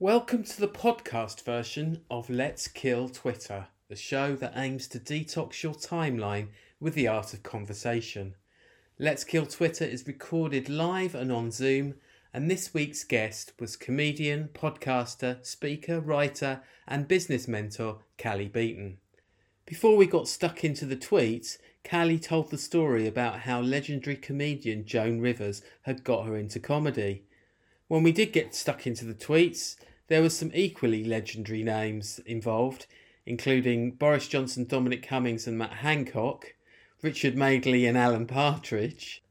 Welcome to the podcast version of Let's Kill Twitter, the show that aims to detox your timeline with the art of conversation. Let's Kill Twitter is recorded live and on Zoom, and this week's guest was comedian, podcaster, speaker, writer, and business mentor Cally Beaton. Before we got stuck into the tweets, Cally told the story about how legendary comedian Joan Rivers had got her into comedy. When we did get stuck into the tweets, there were some equally legendary names involved, including Boris Johnson, Dominic Cummings, and Matt Hancock, Richard Madeley, and Alan Partridge.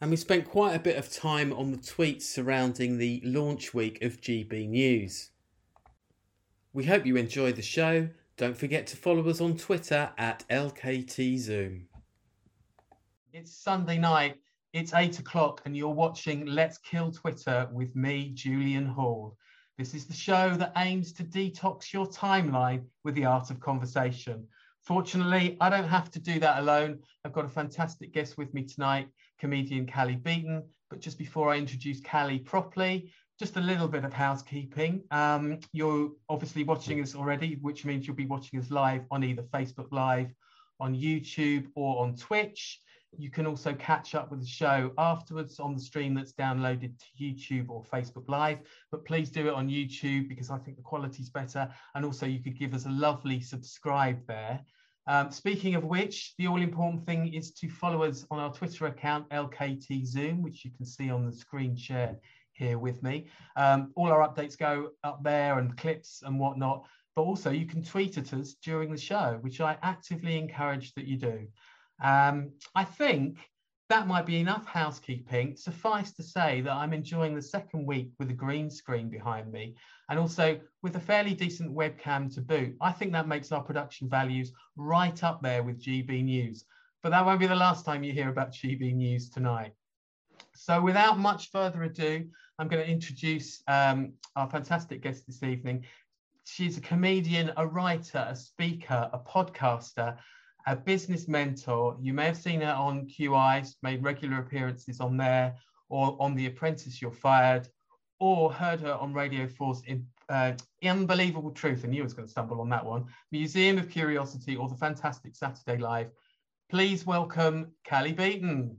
And we spent quite a bit of time on the tweets surrounding the launch week of GB News. We hope you enjoy the show. Don't forget to follow us on Twitter at LKTZoom. It's Sunday night, it's eight o'clock, and you're watching Let's Kill Twitter with me, Julian Hall. This is the show that aims to detox your timeline with the art of conversation. Fortunately, I don't have to do that alone. I've got a fantastic guest with me tonight, comedian Cally Beaton. But just before I introduce Cally properly, just a little bit of housekeeping. Um, you're obviously watching us already, which means you'll be watching us live on either Facebook Live, on YouTube, or on Twitch. You can also catch up with the show afterwards on the stream that's downloaded to YouTube or Facebook Live. But please do it on YouTube because I think the quality's better. And also, you could give us a lovely subscribe there. Um, speaking of which, the all important thing is to follow us on our Twitter account, LKT Zoom, which you can see on the screen share here with me. Um, all our updates go up there and clips and whatnot. But also, you can tweet at us during the show, which I actively encourage that you do. Um, I think that might be enough housekeeping. Suffice to say that I'm enjoying the second week with a green screen behind me and also with a fairly decent webcam to boot. I think that makes our production values right up there with GB News. But that won't be the last time you hear about GB News tonight. So without much further ado, I'm going to introduce um, our fantastic guest this evening. She's a comedian, a writer, a speaker, a podcaster, a business mentor. You may have seen her on QIs, made regular appearances on there, or on The Apprentice, You're Fired, or heard her on Radio 4's in, uh, Unbelievable Truth, and you was going to stumble on that one, Museum of Curiosity, or The Fantastic Saturday Live. Please welcome Cally Beaton.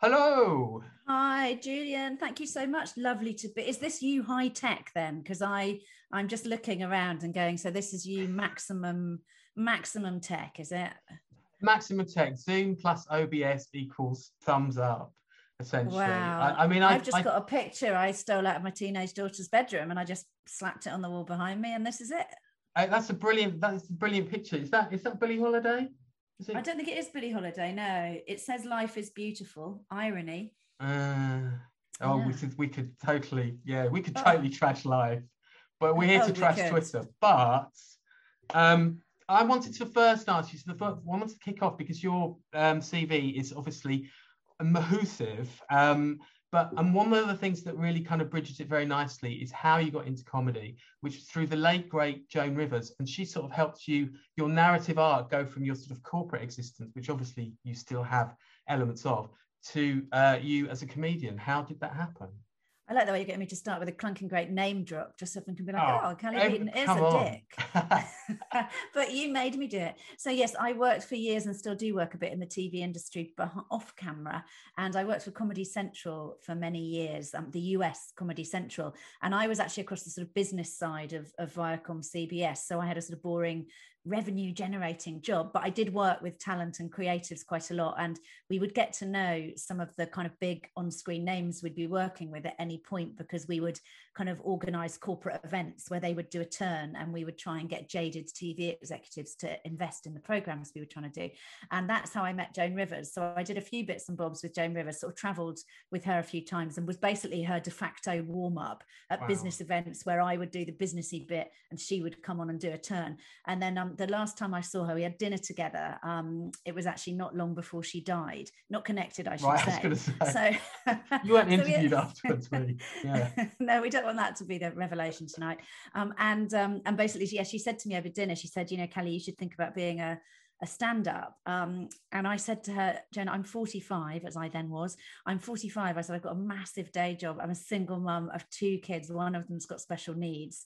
Hello. Hi, Julian. Thank you so much. Lovely to be. Is this you high tech then? Because I I'm just looking around and going. So this is you maximum maximum tech, is it? Maximum tech. Zoom plus OBS equals thumbs up. Essentially. Wow. I, I mean, I've, I've just I, got a picture I stole out of my teenage daughter's bedroom, and I just slapped it on the wall behind me, and this is it. Uh, that's a brilliant. That's a brilliant picture. Is that is that Billie Holiday? I don't think it is Billie Holiday. No, it says "Life is beautiful." Irony. Uh, oh, yeah. we could we could totally yeah we could oh. totally trash life, but we're here oh, to trash Twitter. But um, I wanted to first ask you. So the first, I wanted to kick off because your um, CV is obviously mahoosive. Um, but and one of the things that really kind of bridges it very nicely is how you got into comedy, which was through the late great Joan Rivers, and she sort of helped you your narrative art go from your sort of corporate existence, which obviously you still have elements of, to uh, you as a comedian. How did that happen? I like the way you're getting me to start with a clunking great name drop, just so I can be like, oh, oh Cally Beaton is a on. dick. but you made me do it. So yes, I worked for years and still do work a bit in the TV industry, but off camera. And I worked for Comedy Central for many years, um, the US Comedy Central. And I was actually across the sort of business side of, of Viacom CBS. So I had a sort of boring revenue generating job but i did work with talent and creatives quite a lot and we would get to know some of the kind of big on-screen names we'd be working with at any point because we would kind of organize corporate events where they would do a turn and we would try and get jaded tv executives to invest in the programs we were trying to do. And that's how i met joan rivers. So i did a few bits and bobs with joan rivers sort of traveled with her a few times and was basically her de facto warm-up at wow. business events where i would do the businessy bit and she would come on and do a turn. And then um, the last time I saw her, we had dinner together. Um, it was actually not long before she died. Not connected, I should right, say. I say. So you weren't interviewed so afterwards, me. Yeah. no, we don't want that to be the revelation tonight. Um, and um, and basically, yeah, she said to me over dinner, she said, you know, Kelly, you should think about being a a stand up. Um, and I said to her, Jen, I'm 45, as I then was. I'm 45. I said, I've got a massive day job. I'm a single mum of two kids. One of them's got special needs.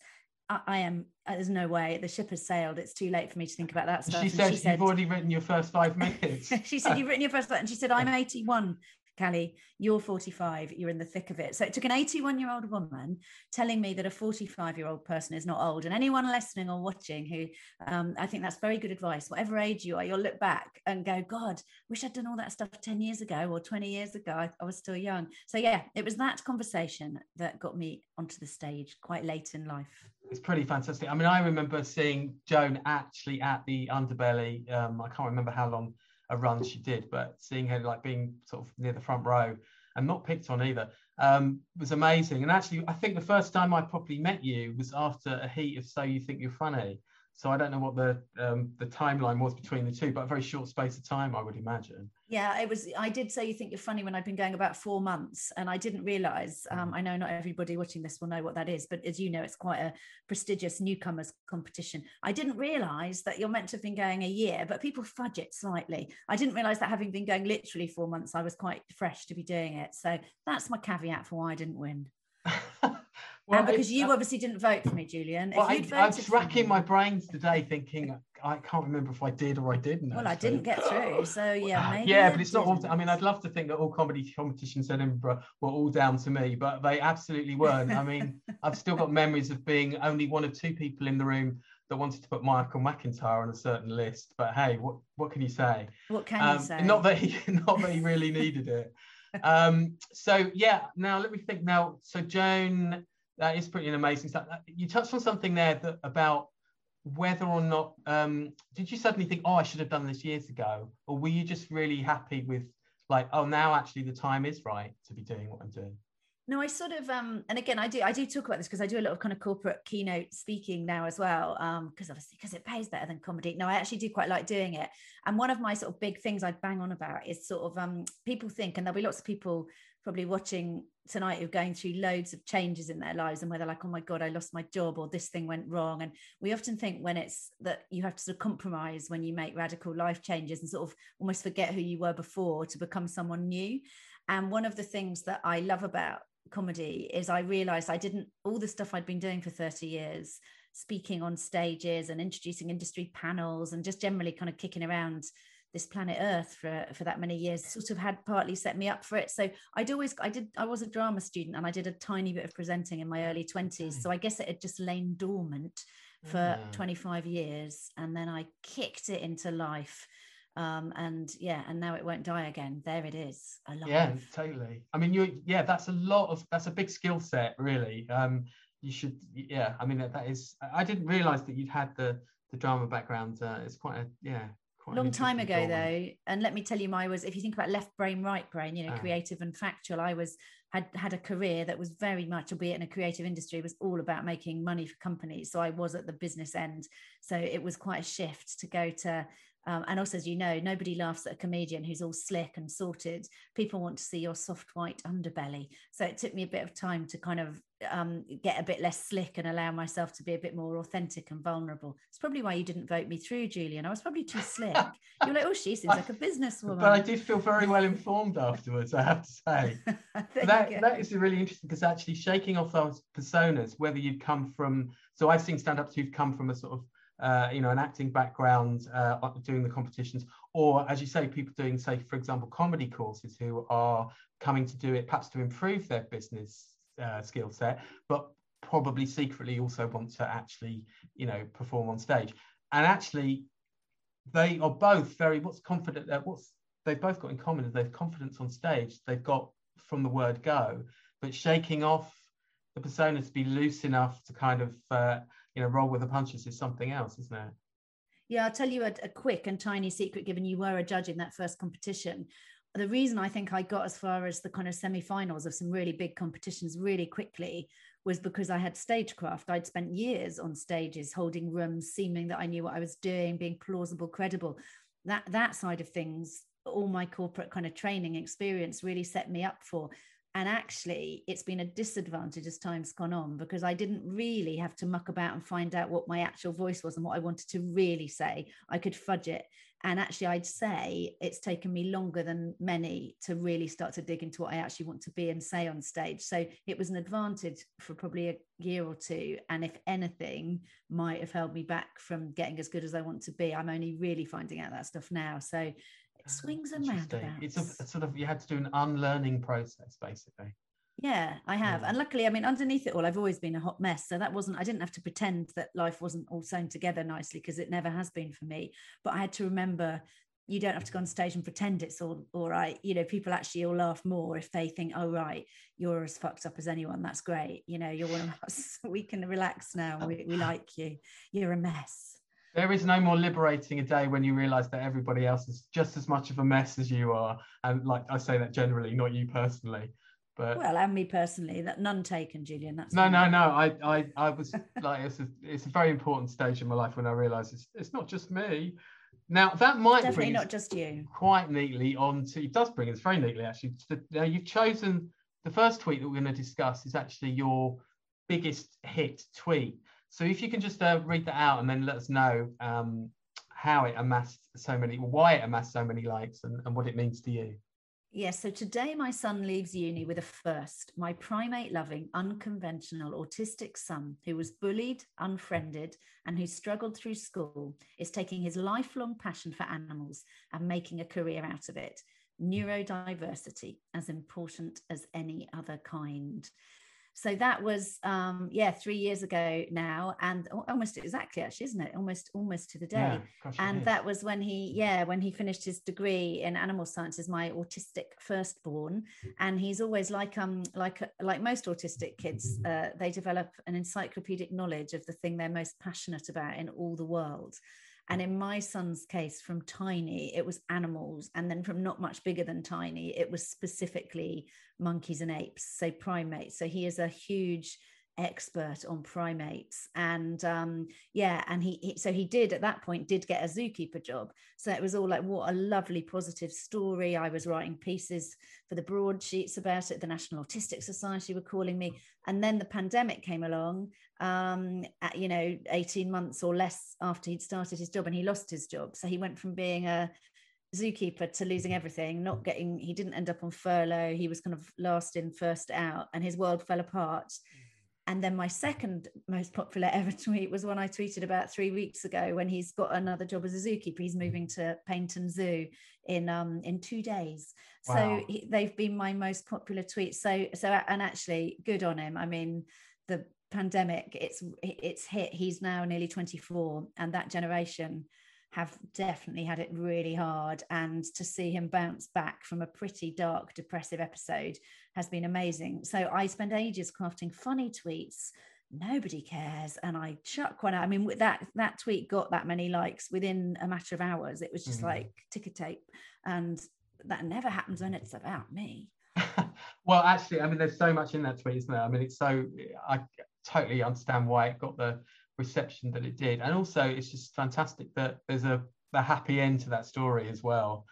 I, I am, uh, there's no way. The ship has sailed. It's too late for me to think about that stuff. She said, she said You've already written your first five minutes. she said, You've written your first, and she said, I'm 81. Cally, you're 45, you're in the thick of it. So it took an 81 year old woman telling me that a 45 year old person is not old. And anyone listening or watching who um, I think that's very good advice, whatever age you are, you'll look back and go, God, wish I'd done all that stuff 10 years ago or 20 years ago. I, I was still young. So yeah, it was that conversation that got me onto the stage quite late in life it's pretty fantastic. I mean, I remember seeing Joan actually at the Underbelly. Um, I can't remember how long a run she did, but seeing her like being sort of near the front row and not picked on either um, was amazing. And actually, I think the first time I properly met you was after a heat of So You Think You're Funny. So I don't know what the um, the timeline was between the two, but a very short space of time, I would imagine. Yeah, it was. I did say you think you're funny when I've been going about four months, and I didn't realize. Um, mm. I know not everybody watching this will know what that is, but as you know, it's quite a prestigious newcomers competition. I didn't realize that you're meant to have been going a year, but people fudge it slightly. I didn't realize that having been going literally four months, I was quite fresh to be doing it. So that's my caveat for why I didn't win. Well, and because you uh, obviously didn't vote for me, Julian. Well, I, I was racking my brains today thinking I can't remember if I did or I didn't. Well, I didn't get through, so yeah. maybe. yeah, but it's not all. I mean, I'd love to think that all comedy competitions in Edinburgh were all down to me, but they absolutely weren't. I mean, I've still got memories of being only one of two people in the room that wanted to put Michael McIntyre on a certain list. But hey, what what can you say? What can um, you say? Not that he not that he really needed it. Um, so yeah, now let me think. Now, so Joan that is pretty amazing stuff. You touched on something there that, about whether or not um, did you suddenly think, oh, I should have done this years ago, or were you just really happy with like, oh, now actually the time is right to be doing what I'm doing? No, I sort of um, and again, I do I do talk about this because I do a lot of kind of corporate keynote speaking now as well. Um, because obviously because it pays better than comedy. No, I actually do quite like doing it. And one of my sort of big things I bang on about is sort of um people think, and there'll be lots of people probably watching tonight who are going through loads of changes in their lives and where they're like, oh my God, I lost my job or this thing went wrong. And we often think when it's that you have to sort of compromise when you make radical life changes and sort of almost forget who you were before to become someone new. And one of the things that I love about comedy is I realized I didn't, all the stuff I'd been doing for 30 years, speaking on stages and introducing industry panels and just generally kind of kicking around this planet earth for for that many years sort of had partly set me up for it. So i'd always i did i was a drama student and i did a tiny bit of presenting in my early 20s so i guess it had just lain dormant for yeah. 25 years and then i kicked it into life. Um and yeah and now it won't die again. There it is alive. yeah totally. I mean you yeah that's a lot of that's a big skill set really. Um you should yeah i mean that, that is i didn't realize that you'd had the the drama background uh, it's quite a yeah long time ago though and let me tell you my was if you think about left brain right brain you know oh. creative and factual i was had had a career that was very much albeit in a creative industry was all about making money for companies so i was at the business end so it was quite a shift to go to um, and also, as you know, nobody laughs at a comedian who's all slick and sorted. People want to see your soft white underbelly. So it took me a bit of time to kind of um, get a bit less slick and allow myself to be a bit more authentic and vulnerable. It's probably why you didn't vote me through, Julian. I was probably too slick. You're like, oh, she seems like a businesswoman. But I did feel very well informed afterwards, I have to say. that, that is really interesting because actually shaking off those personas, whether you've come from, so I've seen stand ups who've come from a sort of uh, you know, an acting background uh, doing the competitions, or as you say, people doing, say, for example, comedy courses who are coming to do it perhaps to improve their business uh, skill set, but probably secretly also want to actually, you know, perform on stage. And actually, they are both very what's confident. Uh, what's they've both got in common is they've confidence on stage. They've got from the word go, but shaking off the persona to be loose enough to kind of uh, you know roll with the punches is something else isn't it yeah i'll tell you a, a quick and tiny secret given you were a judge in that first competition the reason I think I got as far as the kind of semi-finals of some really big competitions really quickly was because I had stagecraft. I'd spent years on stages, holding rooms, seeming that I knew what I was doing, being plausible, credible. That that side of things, all my corporate kind of training experience really set me up for and actually it's been a disadvantage as time's gone on because i didn't really have to muck about and find out what my actual voice was and what i wanted to really say i could fudge it and actually i'd say it's taken me longer than many to really start to dig into what i actually want to be and say on stage. So it was an advantage for probably a year or two. And if anything might have held me back from getting as good as i want to be i'm only really finding out that stuff now. So it ah, swings and roundabouts it's a, a sort of you had to do an unlearning process basically yeah, I have. And luckily, I mean, underneath it all, I've always been a hot mess. So that wasn't, I didn't have to pretend that life wasn't all sewn together nicely because it never has been for me. But I had to remember you don't have to go on stage and pretend it's all all right. You know, people actually will laugh more if they think, oh, right, you're as fucked up as anyone. That's great. You know, you're one of us. we can relax now. We, we like you. You're a mess. There is no more liberating a day when you realize that everybody else is just as much of a mess as you are. And like I say that generally, not you personally. But well, and me personally, that none taken, Julian. That's no, no, no. I, I, I was like, it's a, it's a very important stage in my life when I realised it's, it's not just me. Now that might definitely not just you. Quite neatly on to it does bring us very neatly actually. now you've chosen the first tweet that we're going to discuss is actually your biggest hit tweet. So if you can just uh, read that out and then let us know um, how it amassed so many, why it amassed so many likes, and, and what it means to you. Yes, so today my son leaves uni with a first. My primate loving, unconventional, autistic son, who was bullied, unfriended, and who struggled through school, is taking his lifelong passion for animals and making a career out of it. Neurodiversity, as important as any other kind so that was um yeah three years ago now and almost exactly actually isn't it? Almost almost to the day. yeah, gosh, and that was when he yeah when he finished his degree in animal sciences my autistic firstborn and he's always like um like like most autistic kids uh, they develop an encyclopedic knowledge of the thing they're most passionate about in all the world and in my son's case, from tiny, it was animals. And then from not much bigger than tiny, it was specifically monkeys and apes, so primates. So he is a huge expert on primates and um yeah and he, he, so he did at that point did get a zookeeper job. So it was all like what a lovely positive story. I was writing pieces for the broadsheets about it the national autistic society were calling me. And then the pandemic came along um at, you know 18 months or less after he'd started his job and he lost his job. So he went from being a zookeeper to losing everything not getting he didn't end up on furlough. He was kind of last in first out and his world fell apart. mm and then my second most popular ever tweet was one I tweeted about three weeks ago when he's got another job as a zookeeper. He's moving to Paignton Zoo in um in two days. Wow. So he, they've been my most popular tweets. So so and actually good on him. I mean the pandemic it's it's hit. He's now nearly 24 and that generation have definitely had it really hard. And to see him bounce back from a pretty dark, depressive episode has been amazing. So I spend ages crafting funny tweets. Nobody cares, and I chuck one out. I mean, that that tweet got that many likes within a matter of hours. It was just mm. like ticker tape, and that never happens when it's about me. well, actually, I mean, there's so much in that tweet, isn't there? I mean, it's so I totally understand why it got the reception that it did. And also, it's just fantastic that there's a, a happy end to that story as well.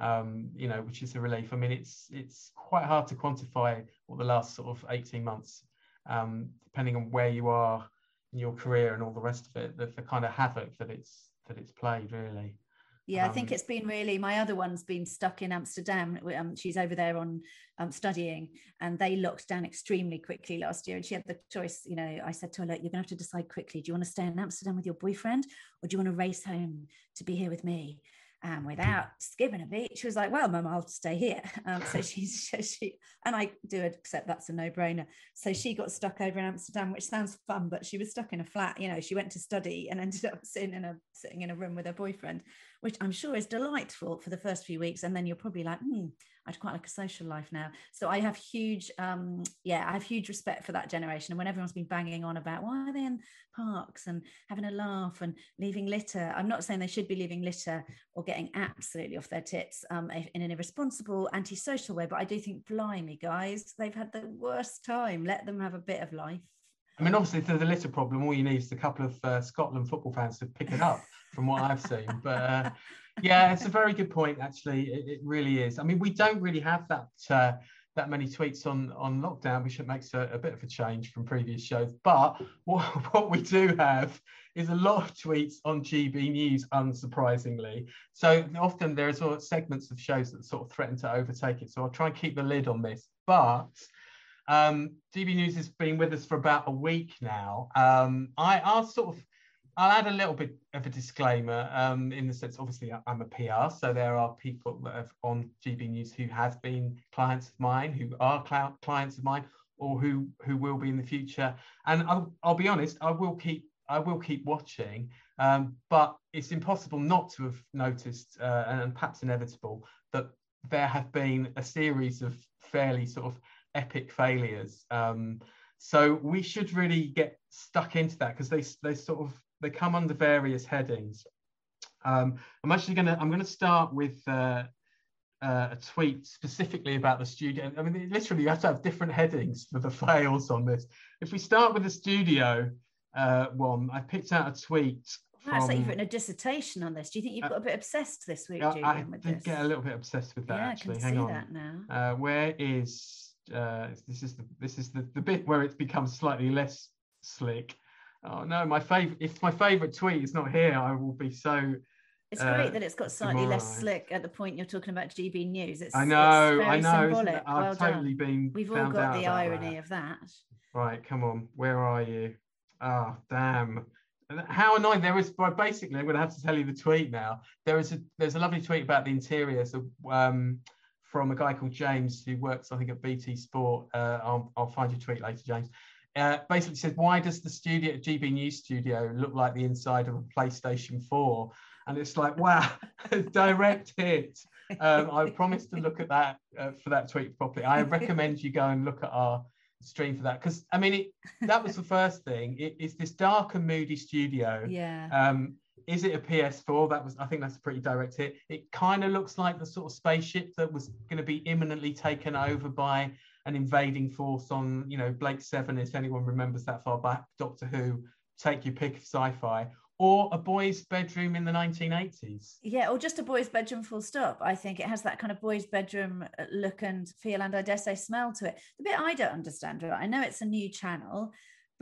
Um, you know, which is a relief. I mean, it's it's quite hard to quantify what the last sort of 18 months, um, depending on where you are in your career and all the rest of it, the, the kind of havoc that it's that it's played really. Yeah, um, I think it's been really. My other one's been stuck in Amsterdam. Um, she's over there on um, studying, and they locked down extremely quickly last year. And she had the choice. You know, I said to her, "Look, you're going to have to decide quickly. Do you want to stay in Amsterdam with your boyfriend, or do you want to race home to be here with me?" and without skipping a beat, she was like, "Well, Mum, I'll stay here." Um, so she's she, and I do accept that's a no-brainer. So she got stuck over in Amsterdam, which sounds fun, but she was stuck in a flat. You know, she went to study and ended up sitting in a sitting in a room with her boyfriend, which I'm sure is delightful for the first few weeks, and then you're probably like, "Hmm, I'd quite like a social life now. So I have huge, um, yeah, I have huge respect for that generation. And when everyone's been banging on about why are they in parks and having a laugh and leaving litter, I'm not saying they should be leaving litter or getting absolutely off their tits um, in an irresponsible, antisocial way. But I do think, blimey, guys, they've had the worst time. Let them have a bit of life. I mean, obviously, if there's a litter problem, all you need is a couple of uh, Scotland football fans to pick it up, from what I've seen. But uh, yeah, it's a very good point. Actually, it, it, really is. I mean, we don't really have that uh, that many tweets on on lockdown, which makes a, a, bit of a change from previous shows. But what, what we do have is a lot of tweets on GB News, unsurprisingly. So often there are sort of segments of shows that sort of threaten to overtake it. So I'll try and keep the lid on this. But um, GB News has been with us for about a week now. Um, I, I'll sort of I'll add a little bit of a disclaimer um, in the sense, obviously, I'm a PR, so there are people that have on GB News who have been clients of mine, who are cl- clients of mine, or who who will be in the future. And I'll, I'll be honest, I will keep I will keep watching, um, but it's impossible not to have noticed, uh, and perhaps inevitable, that there have been a series of fairly sort of epic failures. Um, so we should really get stuck into that because they they sort of they come under various headings. Um, I'm actually going to I'm to start with uh, uh, a tweet specifically about the studio. I mean, literally, you have to have different headings for the fails on this. If we start with the studio uh, one, I picked out a tweet. From, like you've written a dissertation on this. Do you think you've got a bit obsessed this week, Julian, I did this? get a little bit obsessed with that. Yeah, actually, I can hang see on. that now. Uh, where is uh, this? Is the this is the, the bit where it becomes slightly less slick. Oh no, my favorite. If my favorite tweet is not here, I will be so. It's uh, great that it's got slightly less slick at the point you're talking about GB News. It's, I know, it's I know. Symbolic. I've well totally done. been. We've all got the irony that. of that. Right, come on. Where are you? Ah, oh, damn. How annoying! There is, But basically, I'm going to have to tell you the tweet now. There is a there's a lovely tweet about the interiors of, um, from a guy called James who works, I think, at BT Sport. Uh, I'll, I'll find your tweet later, James uh, basically said, why does the studio, GB News studio, look like the inside of a PlayStation 4? And it's like, wow, direct hit. Um, I promised to look at that uh, for that tweet properly. I recommend you go and look at our stream for that because I mean, it, that was the first thing. It, it's this dark and moody studio. Yeah. Um, is it a PS4? That was, I think that's a pretty direct hit. It kind of looks like the sort of spaceship that was going to be imminently taken over by an invading force on, you know, Blake Seven, if anyone remembers that far back, Doctor Who, take your pick of sci-fi, or a boy's bedroom in the 1980s. Yeah, or just a boy's bedroom full stop. I think it has that kind of boy's bedroom uh, look and feel, and I dare say smell to it. The bit I don't understand, right? I know it's a new channel,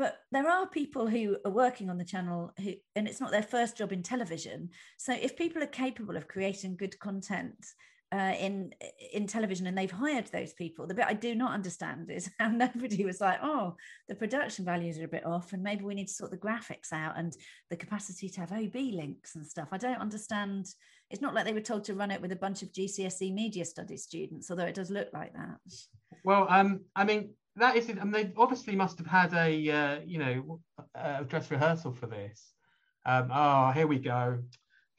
but there are people who are working on the channel who and it's not their first job in television. So if people are capable of creating good content uh, in in television and they've hired those people the bit i do not understand is how nobody was like oh the production values are a bit off and maybe we need to sort the graphics out and the capacity to have ob links and stuff. I don't understand. It's not like they were told to run it with a bunch of gcse media studies students although it does look like that. Well um i mean that is and they obviously must have had a uh, you know a dress rehearsal for this um oh here we go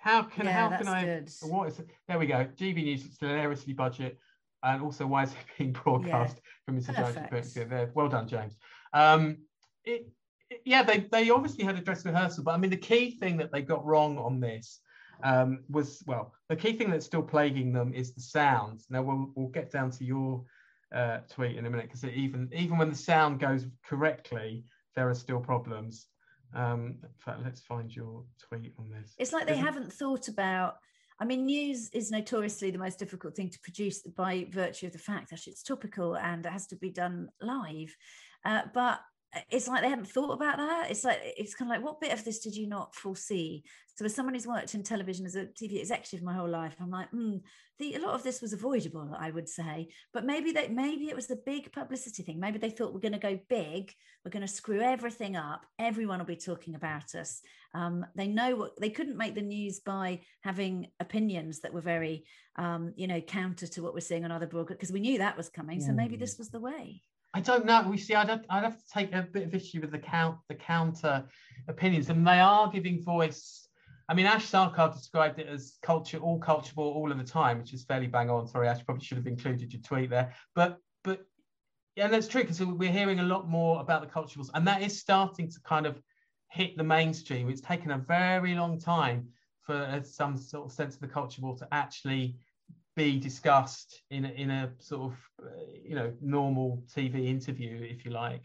how can yeah, how can I? Good. What is it? There we go. GB News it's hilariously budget, and also why is it being broadcast yeah. from Mr. Jones? There. Well done, James. Um, it, it, yeah, they they obviously had a dress rehearsal, but I mean the key thing that they got wrong on this um, was well, the key thing that's still plaguing them is the sound. Now we'll we'll get down to your uh, tweet in a minute because even even when the sound goes correctly, there are still problems. Um, in fact, let's find your tweet on this. It's like they Isn't... haven't thought about. I mean, news is notoriously the most difficult thing to produce by virtue of the fact that it's topical and it has to be done live. Uh, but it's like they hadn't thought about that. It's like it's kind of like, what bit of this did you not foresee? So, as someone who's worked in television as a TV executive my whole life, I'm like, mm, the, a lot of this was avoidable, I would say. But maybe that maybe it was the big publicity thing. Maybe they thought we're going to go big, we're going to screw everything up. Everyone will be talking about us. Um, they know what they couldn't make the news by having opinions that were very, um, you know, counter to what we're seeing on other broadcasts because we knew that was coming. So maybe this was the way. I don't know. We see. I'd have, I'd have to take a bit of issue with the count, the counter opinions, and they are giving voice. I mean, Ash Sarkar described it as culture, all culture war, all of the time, which is fairly bang on. Sorry, Ash, probably should have included your tweet there. But but yeah, that's true because we're hearing a lot more about the culture wars, and that is starting to kind of hit the mainstream. It's taken a very long time for uh, some sort of sense of the culture war to actually be discussed in a, in a sort of uh, you know normal TV interview, if you like.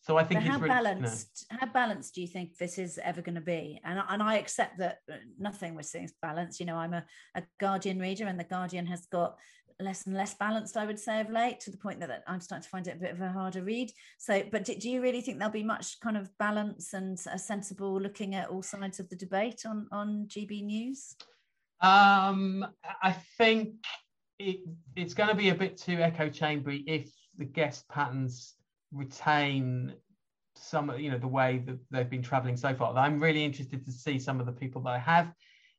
So I think how really, balanced. You know, how balanced do you think this is ever going to be? And and I accept that uh, nothing we're seeing is balanced. You know, I'm a, a Guardian reader, and the Guardian has got less and less balanced, I would say, of late, to the point that, that I'm starting to find it a bit of a harder read. So, but do, do you really think there'll be much kind of balance and a sensible looking at all sides of the debate on on GB News? Um, I think it, it's going to be a bit too echo chambery if the guest patterns retain some, you know, the way that they've been traveling so far. I'm really interested to see some of the people that I have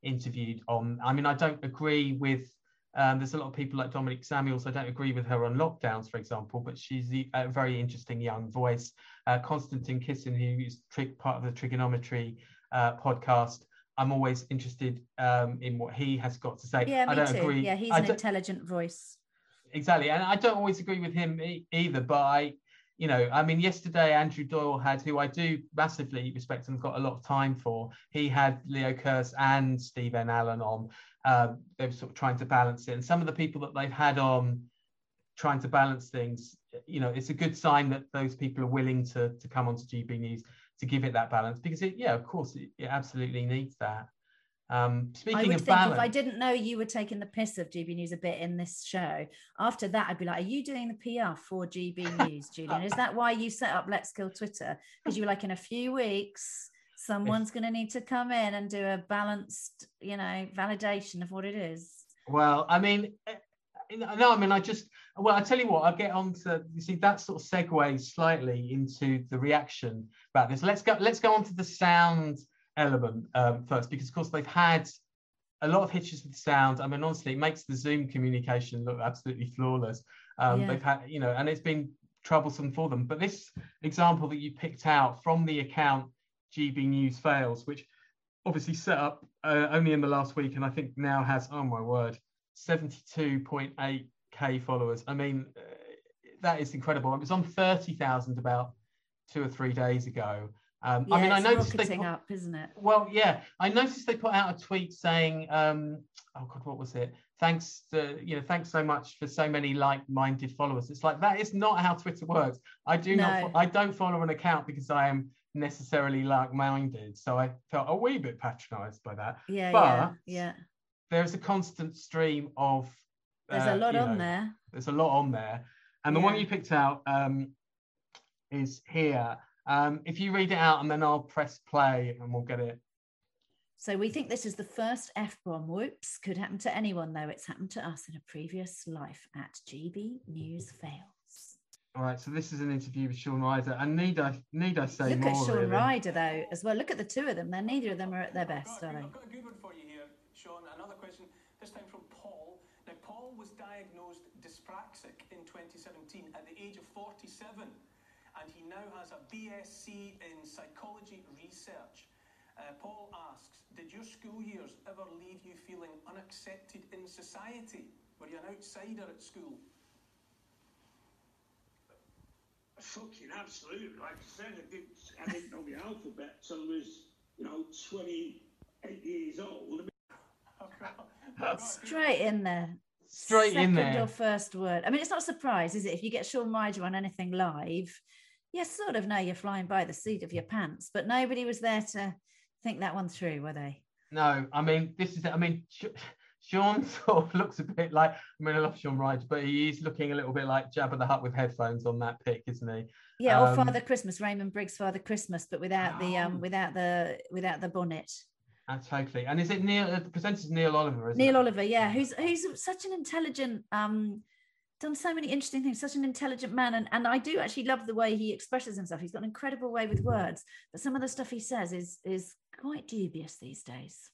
interviewed on. I mean, I don't agree with. Um, there's a lot of people like Dominique Samuels. I don't agree with her on lockdowns, for example, but she's a very interesting young voice. Uh, Konstantin Kisin, who's part of the Trigonometry uh, podcast. I'm always interested um, in what he has got to say. Yeah, me I don't too. Agree. Yeah, he's I an intelligent voice. Exactly, and I don't always agree with him e- either. But I, you know, I mean, yesterday Andrew Doyle had, who I do massively respect and got a lot of time for. He had Leo Kearse and Steve N. Allen on. Um, they were sort of trying to balance it, and some of the people that they've had on trying to balance things, you know, it's a good sign that those people are willing to to come onto GB News to give it that balance because it, yeah, of course, it, it absolutely needs that. Um, speaking of balance, if I didn't know you were taking the piss of GB News a bit in this show, after that I'd be like, "Are you doing the PR for GB News, Julian? Is that why you set up Let's Kill Twitter? Because you were like, in a few weeks, someone's going to need to come in and do a balanced, you know, validation of what it is." Well, I mean, no, I mean, I just well, I tell you what, I'll get on to you see that sort of segues slightly into the reaction about this. Let's go. Let's go on to the sound element um, first, because of course they've had a lot of hitches with sound. I mean, honestly, it makes the Zoom communication look absolutely flawless. Um, yeah. They've had, you know, and it's been troublesome for them. But this example that you picked out from the account GB News Fails, which obviously set up uh, only in the last week, and I think now has, oh my word, 72.8k followers. I mean, uh, that is incredible. It was on 30,000 about two or three days ago. Um, yeah, I mean, I noticed they put, up, isn't it? Well, yeah, I noticed they put out a tweet saying, um, "Oh God, what was it? Thanks to you know, thanks so much for so many like-minded followers." It's like that is not how Twitter works. I do no. not, I don't follow an account because I am necessarily like-minded. So I felt a wee bit patronised by that. Yeah, but yeah, yeah. There's a constant stream of. There's uh, a lot on know, there. There's a lot on there, and the yeah. one you picked out um, is here um, if you read it out and then I'll press play and we'll get it. So we think this is the first F bomb. Whoops, could happen to anyone though. It's happened to us in a previous life at GB News Fails. All right, so this is an interview with Shaun Ryder, and need I need I say Look more? Look at Shaun really? Ryder though, as well. Look at the two of them. They're neither of them are at their best, are they? I've got a good one for you here, Shaun. This time from Paul. Now, Paul was diagnosed dyspraxic in 2017 at the age of 47 and he now has a BSc in psychology research. Uh, Paul asks, did your school years ever leave you feeling unaccepted in society? Were you an outsider at school? Fucking absolutely. Like I said, I didn't, I didn't know the alphabet till I was, you know, 28 years old. Straight in there. Straight Second in there. or first word. I mean, it's not a surprise, is it? If you get Shaun Ryder on anything live, you sort of know you're flying by the seat of your pants, but nobody was there to think that one through, were they? No, I mean, this is, I mean, Shaun sort of looks a bit like, I mean, I love Shaun Ryder, but he is looking a little bit like Jabba the Hutt with headphones on that pic, isn't he? Yeah, um, or Father Christmas, Raymond Briggs Father Christmas, but without oh. the um without the without the bonnet. And totally. And is it Neil? The presenter's Neil Oliver, Neil it? Neil Oliver, yeah, who's who's such an intelligent um done so many interesting things, such an intelligent man. And, and I do actually love the way he expresses himself. He's got an incredible way with words, but some of the stuff he says is is quite dubious these days.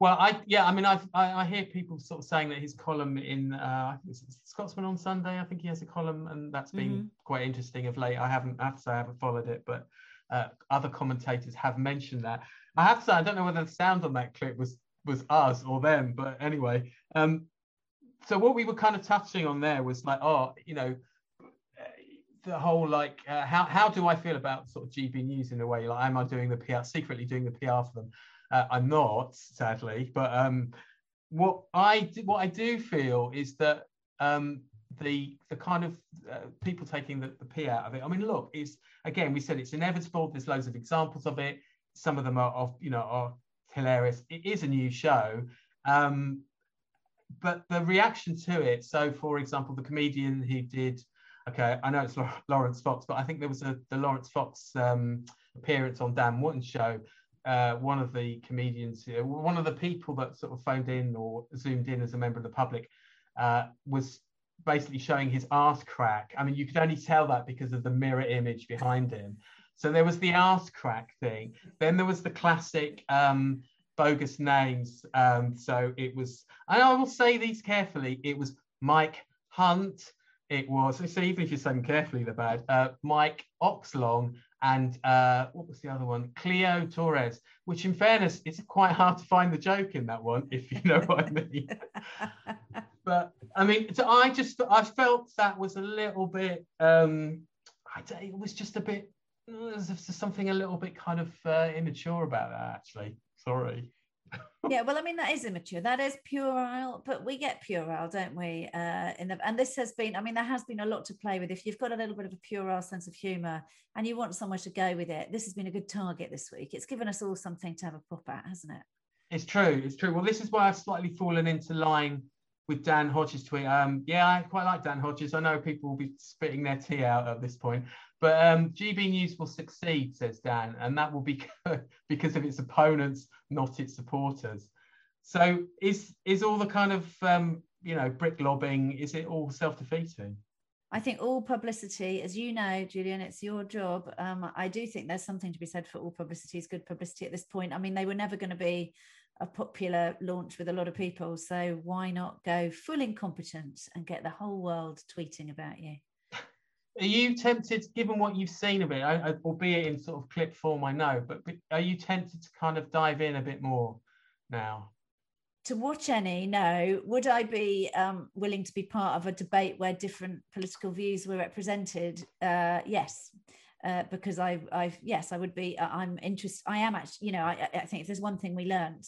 Well, I yeah, I mean, I've, I, I hear people sort of saying that his column in uh, Scotsman on Sunday, I think he has a column, and that's been mm-hmm. quite interesting of late. I haven't, I have to say, I haven't followed it, but uh, other commentators have mentioned that. I have to say, I don't know whether the sound on that clip was was us or them, but anyway, um, so what we were kind of touching on there was like, oh, you know, the whole like, uh, how how do I feel about sort of GB News in a way? Like, am I doing the PR secretly doing the PR for them? Uh, I'm not, sadly, but um, what I do, what I do feel is that um, the the kind of uh, people taking the, the P out of it. I mean, look, it's again we said it's inevitable. There's loads of examples of it. Some of them are of you know are hilarious. It is a new show. Um, but the reaction to it. So, for example, the comedian who did, okay, I know it's Laurence Fox, but I think there was a the Laurence Fox um, appearance on Dan Wootton's show. Uh, one of the comedians, one of the people that sort of phoned in or zoomed in as a member of the public, uh, was basically showing his arse crack. I mean, you could only tell that because of the mirror image behind him. So there was the arse crack thing. Then there was the classic um, bogus names. Um, so it was, and I will say these carefully. It was Mike Hunt. It was so even if you say them carefully, they're bad. Uh, Mike Oxlong and uh, what was the other one? Cleo Torres. Which, in fairness, it's quite hard to find the joke in that one, if you know what I mean. but I mean, so I just I felt that was a little bit. Um, I, it was just a bit. There's something a little bit kind of uh, immature about that, actually. Sorry. yeah, well, I mean that is immature. That is puerile, but we get puerile, don't we? Uh, in the and this has been. I mean, there has been a lot to play with. If you've got a little bit of a puerile sense of humour and you want somewhere to go with it, this has been a good target this week. It's given us all something to have a pop at, hasn't it? It's true. It's true. Well, this is why I've slightly fallen into line with Dan Hodges' tweet. Um, yeah, I quite like Dan Hodges. I know people will be spitting their tea out at this point, but um, GB News will succeed, says Dan, and that will be because of its opponents, not its supporters. So, is is all the kind of um, you know brick lobbing? Is it all self defeating? I think all publicity, as you know, Julian, it's your job. Um, I do think there's something to be said for all publicity is good publicity at this point. I mean, they were never going to be a popular launch with a lot of people. So why not go full incompetence and get the whole world tweeting about you? Are you tempted, given what you've seen of it, albeit in sort of clip form, I know, but are you tempted to kind of dive in a bit more now? To watch any, no. Would I be um, willing to be part of a debate where different political views were represented? Uh, yes. Uh, because I, I've yes, I would be. Uh, I'm interested. I am actually. You know, I, I think if there's one thing we learned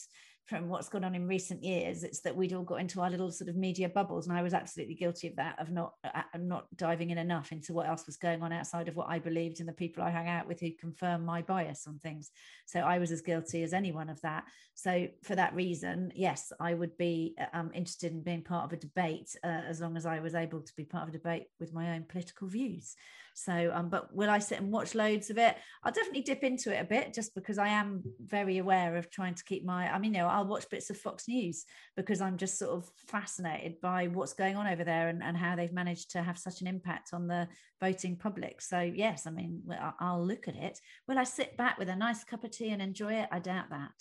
from what's gone on in recent years it's that we'd all got into our little sort of media bubbles and i was absolutely guilty of that of not uh, not diving in enough into what else was going on outside of what i believed and the people i hang out with who confirm my bias on things so i was as guilty as anyone of that so for that reason yes i would be uh, um, interested in being part of a debate uh, as long as i was able to be part of a debate with my own political views so, um, but will I sit and watch loads of it? I'll definitely dip into it a bit just because I am very aware of trying to keep my, I mean, you know, I'll watch bits of Fox News because I'm just sort of fascinated by what's going on over there and, and how they've managed to have such an impact on the voting public. So, yes, I mean, I'll look at it. Will I sit back with a nice cup of tea and enjoy it? I doubt that.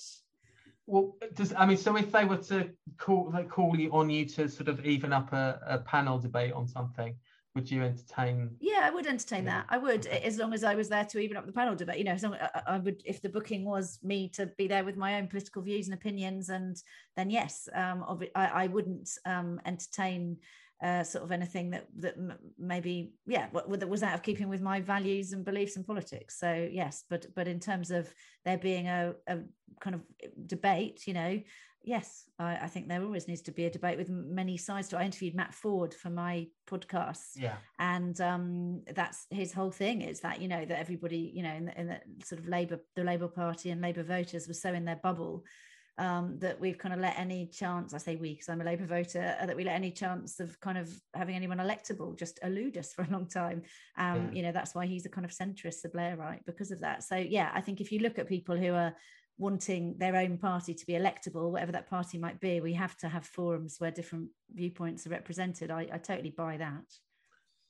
Well, does I mean, so if they were to call like, call you on you to sort of even up a, a panel debate on something, would you entertain? Yeah, I would entertain yeah. that. I would, okay. as long as I was there to even up the panel debate. You know, as long, I, I would, if the booking was me to be there with my own political views and opinions, and then yes, um, of I, I wouldn't um, entertain uh, sort of anything that that maybe yeah that was out of keeping with my values and beliefs and politics so yes but but in terms of there being a, a kind of debate you know yes, I, I, think there always needs to be a debate with many sides to. I interviewed Matt Forde for my podcast. Yeah. And um, that's his whole thing is that, you know, that everybody, you know, in the, in the sort of Labour, the Labour Party and Labour voters were so in their bubble um, that we've kind of let any chance, I say we, because I'm a Labour voter, uh, that we let any chance of kind of having anyone electable just elude us for a long time. Um, yeah. You know, that's why he's a kind of centrist, the Blairite, because of that. So, yeah, I think if you look at people who are wanting their own party to be electable, whatever that party might be, we have to have forums where different viewpoints are represented. I, I totally buy that.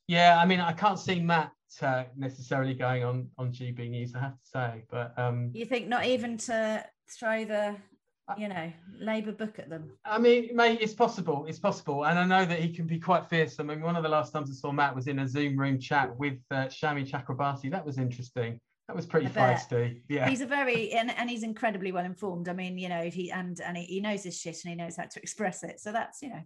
Yeah, I mean, I can't see Matt uh, necessarily going on on GB News. I have to say, but um, you think not even to throw the you know Labour book at them. I mean, mate, it's possible. It's possible, and I know that he can be quite fierce. I mean, one of the last times I saw Matt was in a Zoom room chat with uh, Shami Chakrabarti. That was interesting. That was pretty feisty. Yeah. He's a very and, and he's incredibly well informed. I mean, you know, he and and he, he knows his shit and he knows how to express it. So that's, you know,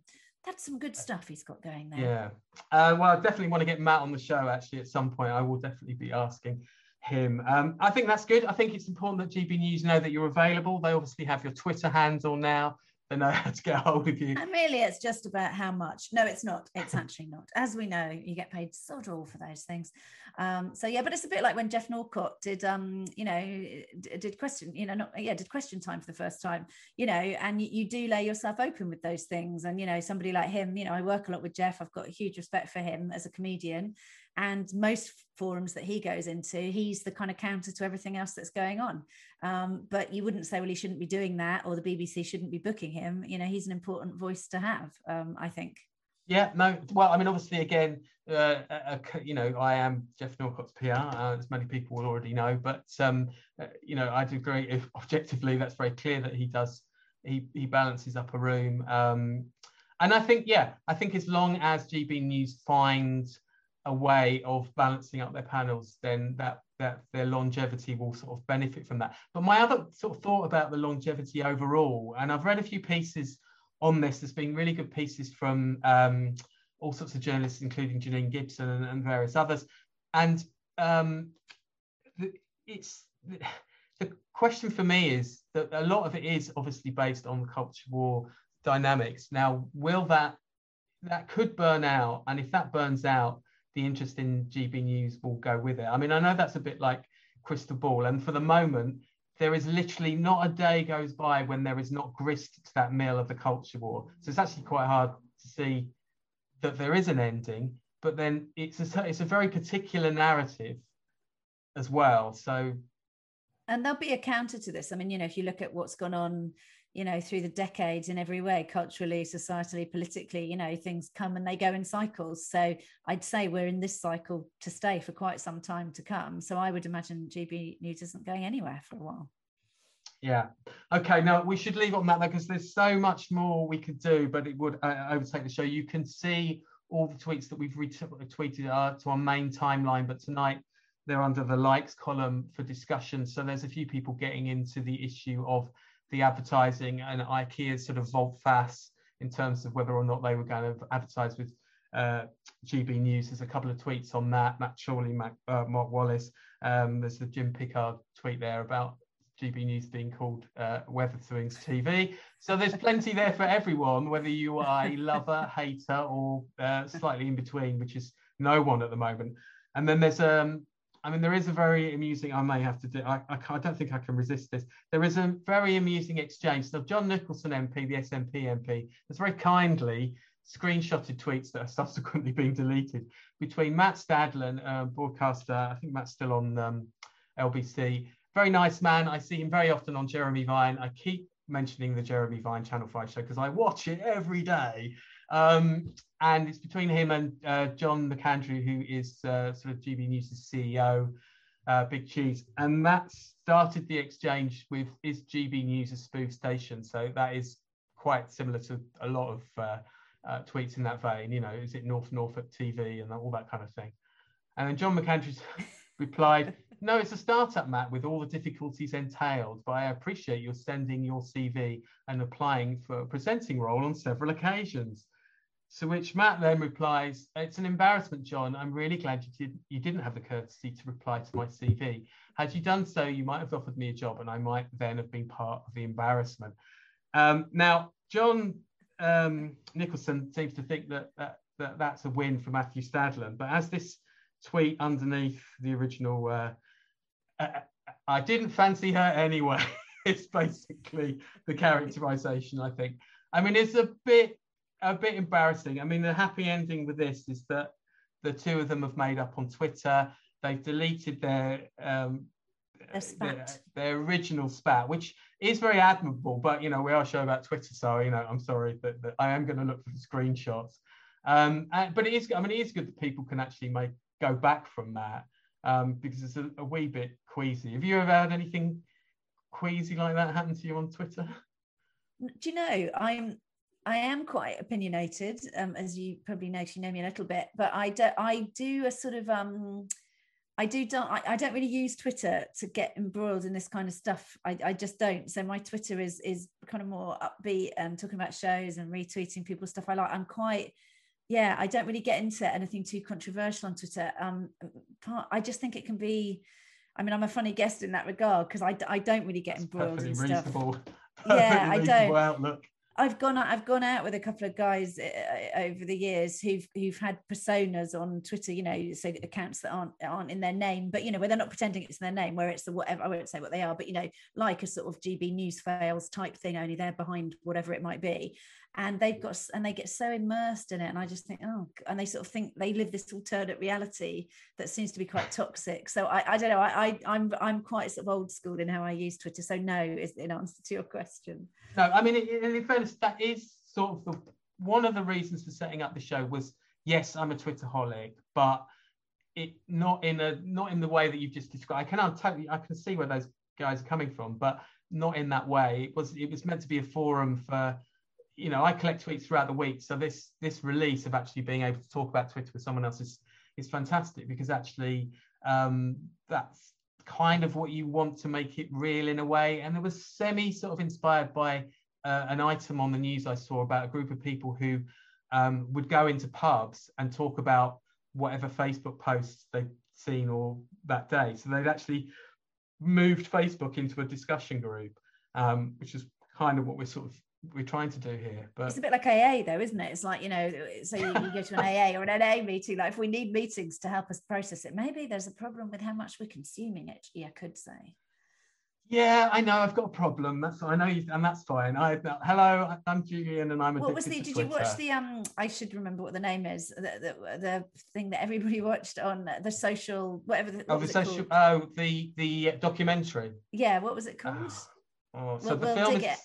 that's some good stuff he's got going there. Yeah. Uh, well, I definitely want to get Matt on the show actually at some point. I will definitely be asking him. Um, I think that's good. I think it's important that GB News know that you're available. They obviously have your Twitter handle now. They know how to get hold of you. And really, it's just about how much. No, it's not. It's actually not. As we know, you get paid sod all for those things. Um, so yeah, but it's a bit like when Geoff Norcott did, um, you know, did question, you know, not yeah, did question time for the first time, you know, and you, you do lay yourself open with those things. And you know, somebody like him, you know, I work a lot with Geoff. I've got a huge respect for him as a comedian, and most forums that he goes into he's the kind of counter to everything else that's going on. Um, but you wouldn't say well he shouldn't be doing that or the bbc shouldn't be booking him. You know he's an important voice to have um, i think. Yeah no well i mean obviously again uh, uh, you know i am Geoff norcott's pr uh, as many people will already know but um, uh, you know i do agree if objectively that's very clear that he does he, he balances up a room um, and i think yeah i think as long as gb news finds a way of balancing up their panels, then that that their longevity will sort of benefit from that. But my other sort of thought about the longevity overall, and I've read a few pieces on this. There's been really good pieces from um, all sorts of journalists, including Janine Gibson and, and various others. And um, the, it's the, question for me is that a lot of it is obviously based on the culture war dynamics. Now, will that that could burn out, and if that burns out, the interest in GB News will go with it. I mean, I know that's a bit like crystal ball, and for the moment, there is literally not a day goes by when there is not grist to that mill of the culture war. So it's actually quite hard to see that there is an ending, but then it's a, it's a very particular narrative as well. So and there'll be a counter to this. I mean, you know, if you look at what's gone on you know through the decades in every way culturally societally politically you know things come and they go in cycles. So i'd say we're in this cycle to stay for quite some time to come. So i would imagine gb news isn't going anywhere for a while. Yeah. Okay now we should leave on that because there's so much more we could do but it would uh, overtake the show. You can see all the tweets that we've retweeted uh, to our main timeline but tonight they're under the likes column for discussion. So there's a few people getting into the issue of the advertising and IKEA's sort of volte-face in terms of whether or not they were going to advertise with uh, GB News. There's a couple of tweets on that. Matt Chorley, Mac, uh, Mark Wallace. Um, there's the Jim Pickard tweet there about GB News being called uh, Wetherspoons TV. So there's plenty there for everyone, whether you are a lover, hater, or uh, slightly in between, which is no one at the moment. And then there's um, I mean, there is a very amusing, I may have to do, I, I, I, don't think I can resist this. There is a very amusing exchange. So John Nicolson MP, the SNP MP, has very kindly screenshotted tweets that are subsequently being deleted between Matt Stadlen, uh, broadcaster, I think Matt's still on um, LBC. Very nice man. I see him very often on Jeremy Vine. I keep mentioning the Jeremy Vine Channel 5 show because I watch it every day. Um, and it's between him and uh, John McAndrew, who is uh, sort of GB News' CEO, uh, Big Cheese. And that started the exchange with is GB News a spoof station? So that is quite similar to a lot of uh, uh, tweets in that vein. You know, is it North Norfolk TV and all that kind of thing? And then John McAndrew replied, No, it's a startup, Matt, with all the difficulties entailed, but I appreciate your sending your CV and applying for a presenting role on several occasions. To which Matt then replies, It's an embarrassment, John. I'm really glad you, did, you didn't have the courtesy to reply to my CV. Had you done so, you might have offered me a job and I might then have been part of the embarrassment. Um, now, John um, Nicolson seems to think that, that, that, that's a win for Matthew Stadlen. But as this tweet underneath the original, uh, uh, I didn't fancy her anyway. it's basically the characterization, I think. I mean, it's a bit a bit embarrassing. I mean, the happy ending with this is that the two of them have made up on Twitter. They've deleted their um, their, their, original spat, which is very admirable. But you know, we are a show about Twitter, so you know, I'm sorry that, that I am going to look for the screenshots. Um, and, but it is, I mean, it is good that people can actually make go back from that um, because it's a, a wee bit queasy. Have you ever had anything queasy like that happen to you on Twitter? Do you know I'm I am quite opinionated, um, as you probably know, you know me a little bit, but I do, I do a sort of, um, I do don't, I, I, don't really use Twitter to get embroiled in this kind of stuff. I, I just don't. So my Twitter is is kind of more upbeat and talking about shows and retweeting people's stuff I like. I'm quite, yeah, I don't really get into anything too controversial on Twitter. Um, I just think it can be. I mean, I'm a funny guest in that regard because I, I don't really get embroiled in stuff. yeah, I don't. Outlook I've gone I've gone out with a couple of guys uh, over the years who've who've had personas on Twitter, you know, so accounts that aren't aren't in their name, but you know, where they're not pretending it's their name, where it's the whatever I won't say what they are, but you know, like a sort of GB news fails type thing, only they're behind whatever it might be. And they've got and they get so immersed in it and i just think oh and they sort of think they live this alternate reality that seems to be quite toxic. So i, I don't know I, I i'm i'm quite sort of old school in how i use twitter so no is in answer to your question. No i mean fairness that is sort of the one of the reasons for setting up the show was yes i'm a twitterholic but it not in a not in the way that you've just described i can I'm totally i can see where those guys are coming from but not in that way it was it was meant to be a forum for you know, I collect tweets throughout the week. So this this release of actually being able to talk about Twitter with someone else is is fantastic because actually um, that's kind of what you want to make it real in a way. And it was semi sort of inspired by uh, an item on the news I saw about a group of people who um, would go into pubs and talk about whatever Facebook posts they'd seen or that day. So they'd actually moved Facebook into a discussion group, um, which is kind of what we're sort of we're trying to do here. But it's a bit like AA, though, isn't it? It's like you know, so you, you go to an AA or an NA meeting. Like if we need meetings to help us process it, maybe there's a problem with how much we're consuming it. Yeah, I could say. Yeah, I know. I've got a problem. That's I know, you, and that's fine. I hello, I'm Julian, and I'm. What was the? Did Twitter. you watch the? Um, I should remember what the name is. The the, the thing that everybody watched on the social whatever. The, oh, the social. Oh, the the documentary. Yeah, what was it called? Oh, so we'll, the film is,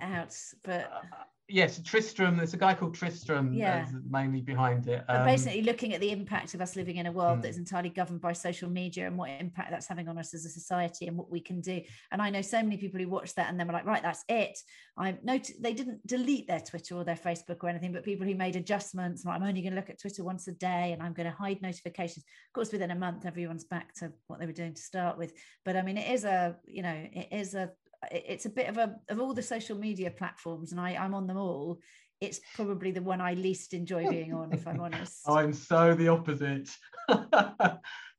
out, but uh, yes, Tristram. There's a guy called Tristram. Yeah. mainly behind it. Um, but basically, looking at the impact of us living in a world mm. that's entirely governed by social media and what impact that's having on us as a society and what we can do. And I know so many people who watch that and then were like, right, that's it. I know they didn't delete their Twitter or their Facebook or anything, but people who made adjustments. Like, I'm only going to look at Twitter once a day and I'm going to hide notifications. Of course, within a month, everyone's back to what they were doing to start with. But I mean, it is a, you know, it is a it's a bit of a of all the social media platforms and I, I'm on them all it's probably the one I least enjoy being on, if I'm honest. I'm so the opposite. uh,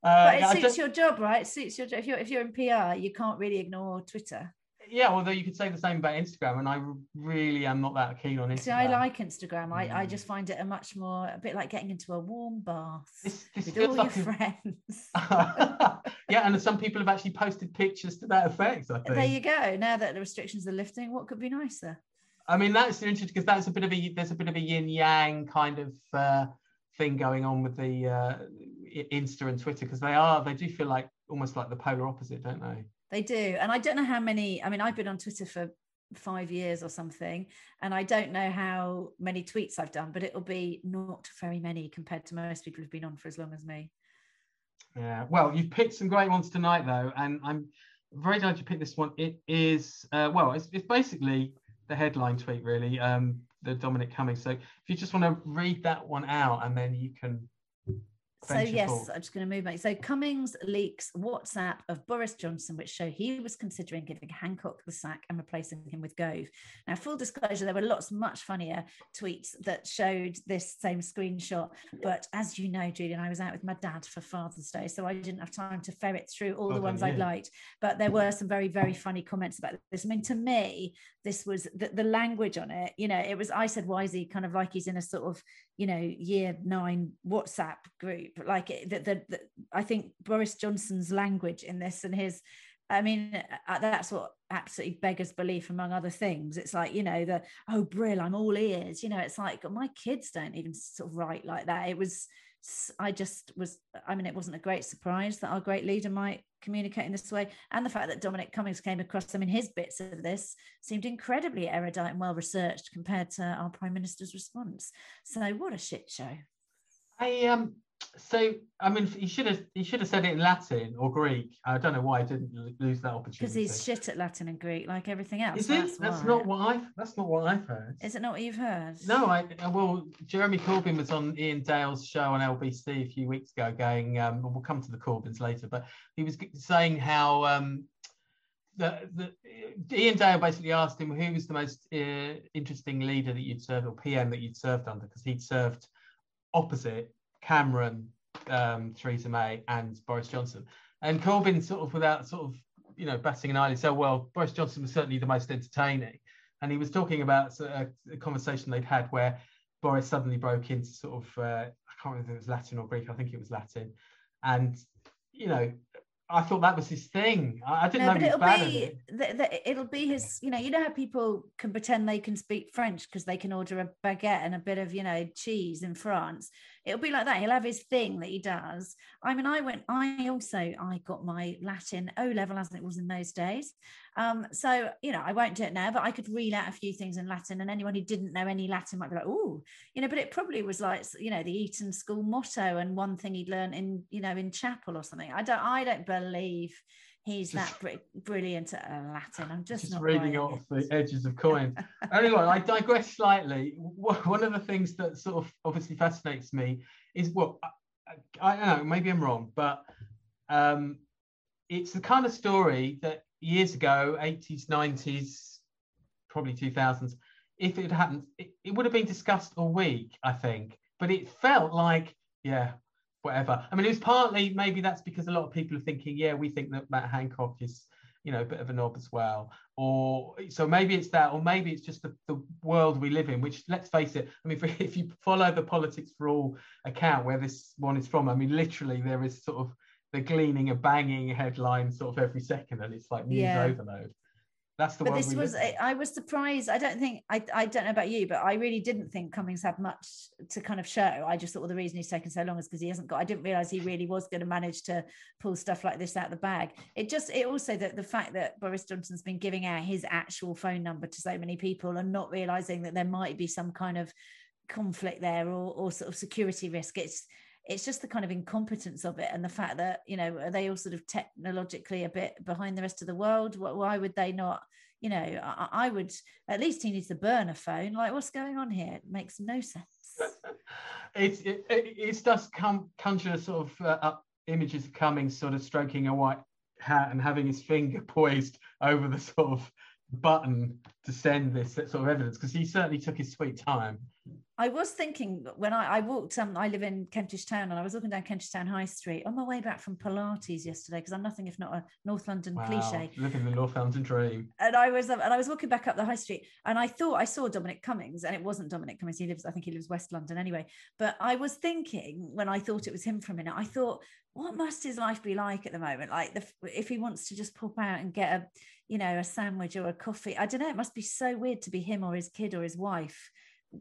but it suits your job, right? It suits your job. If you're if you're in PR, you can't really ignore Twitter yeah, although you could say the same about Instagram, and I really am not that keen on Instagram. See, I like Instagram. Mm. I, I just find it a much more a bit like getting into a warm bath this, this with all like your a... friends. yeah, and some people have actually posted pictures to that effect. I think. There you go. Now that the restrictions are lifting, what could be nicer? I mean, that's interesting because that's a bit of a there's a bit of a yin yang kind of uh, thing going on with the uh, Insta and Twitter because they are they do feel like almost like the polar opposite, don't they? They do. And I don't know how many, I mean, I've been on Twitter for five years or something, and I don't know how many tweets I've done, but it'll be not very many compared to most people who've been on for as long as me. Yeah. Well, you've picked some great ones tonight, though, and I'm very glad you picked this one. It is, uh, well, it's, it's basically the headline tweet, really, um, the Dominic Cummings. So if you just want to read that one out, and then you can so yes, I'm just going to move back. So Cummings leaks WhatsApp of Boris Johnson, which show he was considering giving Hancock the sack and replacing him with Gove. Now, full disclosure, there were lots much funnier tweets that showed this same screenshot. But as you know, Julian, I was out with my dad for Father's Day, so I didn't have time to ferret through all the ones I'd liked. But there were some very, very funny comments about this. I mean, to me, this was the, the language on it. You know, it was I said, "Why is he kind of like he's in a sort of you know year nine WhatsApp group?" Like the, the, the I think Boris Johnson's language in this and his I mean, uh, that's what absolutely beggars belief, among other things. It's like, you know, the, oh, Brill, I'm all ears. You know, it's like my kids don't even sort of write like that. It was, I just was, I mean, it wasn't a great surprise that our great leader might communicate in this way. And the fact that Dominic Cummings came across, I mean, his bits of this seemed incredibly erudite and well researched compared to our Prime Minister's response. So, what a shit show. I, um, so I mean, he should have he should have said it in Latin or Greek. I don't know why I didn't lose that opportunity. Because he's shit at Latin and Greek, like everything else. Is it? That's, that's not what I've. That's not what I've heard. Is it not what you've heard? No, I well, Jeremy Corbyn was on Iain Dale's show on LBC a few weeks ago, going. Um, we'll come to the Corbyns later, but he was saying how um, the, the Iain Dale basically asked him who was the most uh, interesting leader that you'd served or PM that you'd served under because he'd served opposite Cameron, um, Theresa May, and Boris Johnson. And Corbyn, sort of without sort of you know batting an eyelid, said, "Well, Boris Johnson was certainly the most entertaining." and he was talking about a, a conversation they'd had where Boris suddenly broke into sort of uh, I can't remember if it was Latin or Greek. I think it was Latin, and you know I thought that was his thing. I, didn't no, know he was bad be, it. The, the, it'll be his, you know, you know how people can pretend they can speak French because they can order a baguette and a bit of, you know, cheese in France it'll be like that. He'll have his thing that he does. I mean, I went, I also, I got my Latin O level as it was in those days. Um, so, you know, I won't do it now, but I could read out a few things in Latin and anyone who didn't know any Latin might be like, oh, you know, but it probably was like, you know, the Eton school motto and one thing he'd learned in, you know, in chapel or something. I don't, I don't believe he's just, that br- brilliant at uh, Latin. I'm just, just reading off the edges of coins. anyway, I digress slightly. One of the things that sort of obviously fascinates me is well, I, I don't know, maybe I'm wrong, but um, it's the kind of story that years ago, 80s, 90s, probably 2000s, if it had happened, it, it would have been discussed all week, I think. But it felt like, yeah, whatever. I mean, it was partly maybe that's because a lot of people are thinking, yeah, we think that Matt Hancock is, you know, a bit of a knob as well. Or so maybe it's that, or maybe it's just the, the world we live in, which let's face it, I mean, if you follow the politics for all account where this one is from, I mean, literally there is sort of the gleaning and banging headline sort of every second, and it's like news yeah. overload that's the but this was I, was surprised. I don't think I, I don't know about you but i really didn't think cummings had much to kind of show. I just thought well, the reason he's taken so long is because he hasn't got i didn't realize he really was going to manage to pull stuff like this out of the bag. It just it also that the fact that boris johnson's been giving out his actual phone number to so many people and not realizing that there might be some kind of conflict there or, or sort of security risk it's it's just the kind of incompetence of it and the fact that you know are they all sort of technologically a bit behind the rest of the world? Why would they not you know I, I would at least he needs to burn a phone. Like what's going on here? It makes no sense. It's it, it, it does come conjure sort of uh, up images of sort of stroking a white hat and having his finger poised over the sort of button to send this sort of evidence because he certainly took his sweet time I was thinking when I, I walked, um, I live in Kentish Town, and I was walking down Kentish Town High Street on my way back from Pilates yesterday because I'm nothing if not a North London wow, cliche. Living the North London dream. And I was, um, and I was walking back up the High Street, and I thought I saw Dominic Cummings, and it wasn't Dominic Cummings. He lives, I think he lives West London anyway. But I was thinking when I thought it was him for a minute, I thought, what must his life be like at the moment? Like the, if he wants to just pop out and get a, you know, a sandwich or a coffee. I don't know. It must be so weird to be him or his kid or his wife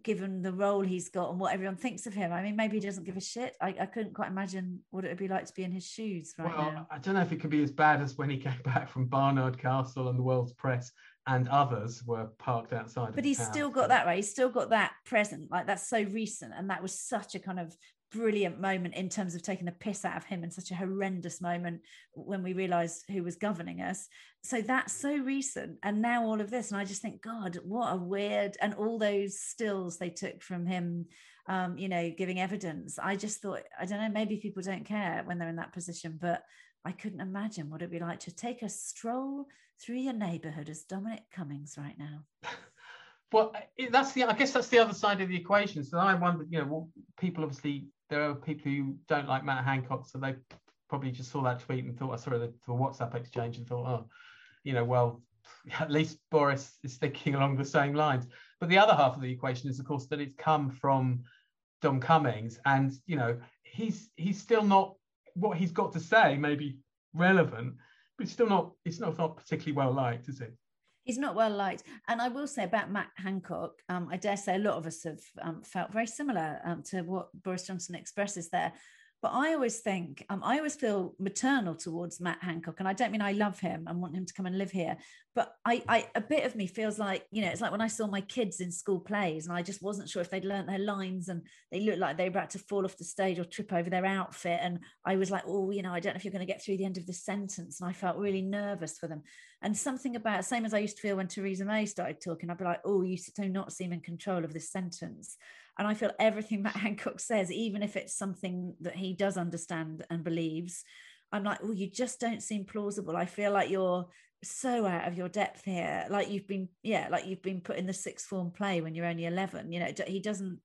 given the role he's got and what everyone thinks of him. I mean, maybe he doesn't give a shit. I, I couldn't quite imagine what it would be like to be in his shoes right well, now. I don't know if it could be as bad as when he came back from Barnard Castle and the world's press and others were parked outside. But he's still got that, right? He's still got that present. Like that's so recent. And that was such a kind of brilliant moment in terms of taking the piss out of him and such a horrendous moment when we realized who was governing us. So that's so recent. And now all of this and i just think god what a weird and all those stills they took from him um, you know giving evidence. I just thought i don't know maybe people don't care when they're in that position but i couldn't imagine what it'd be like to take a stroll through your neighborhood as dominic cummings right now. Well that's the i guess that's the other side of the equation. So i wonder you know people obviously there are people who don't like Matt Hancock, so they probably just saw that tweet and thought, I saw the, the WhatsApp exchange and thought, oh, you know, well, at least Boris is thinking along the same lines. But the other half of the equation is, of course, that it's come from Dom Cummings, and you know, he's he's still not what he's got to say may be relevant, but it's still not it's not, not particularly well liked, is it? He's not well liked. And I will say about Matt Hancock, um, I dare say a lot of us have um, felt very similar um, to what Boris Johnson expresses there. But I always think, um, I always feel maternal towards Matt Hancock. And I don't mean I love him and want him to come and live here. But I, I, a bit of me feels like, you know, it's like when I saw my kids in school plays and I just wasn't sure if they'd learned their lines and they looked like they were about to fall off the stage or trip over their outfit. And I was like, oh, you know, I don't know if you're going to get through the end of this sentence. And I felt really nervous for them. And something about, same as I used to feel when Theresa May started talking, I'd be like, oh, you do not seem in control of this sentence. And I feel everything Matt Hancock says, even if it's something that he does understand and believes, I'm like, oh, you just don't seem plausible. I feel like you're so out of your depth here. Like you've been, yeah, like you've been put in the sixth form play when you're only 11. You know, he doesn't,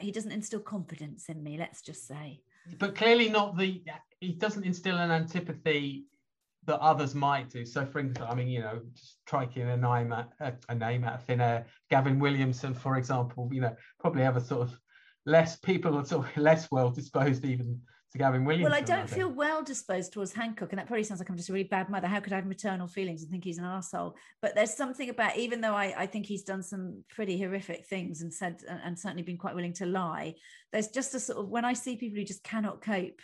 he doesn't instill confidence in me, let's just say. But clearly not the, he doesn't instill an antipathy that others might do. So, for instance, I mean, you know, striking a name at a, a name out of thin air, Gavin Williamson, for example, you know, probably have a sort of less people are sort of less well disposed even to Gavin Williamson. Well, I don't I feel well disposed towards Hancock, and that probably sounds like I'm just a really bad mother. How could I have maternal feelings and think he's an asshole? But there's something about, even though I, I think he's done some pretty horrific things and said, and, and certainly been quite willing to lie, there's just a sort of, when I see people who just cannot cope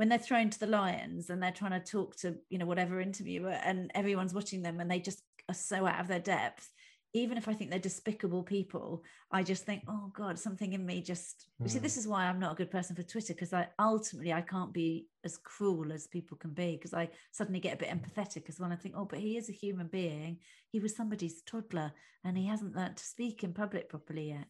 when they're thrown to the lions and they're trying to talk to you know whatever interviewer and everyone's watching them and they just are so out of their depth even if i think they're despicable people i just think oh god something in me just mm. you see this hmm. is why i'm not a good person for twitter because i ultimately i can't be as cruel as people can be because i suddenly get a bit empathetic as well i think oh but he is a human being he was somebody's toddler and he hasn't learned to speak in public properly yet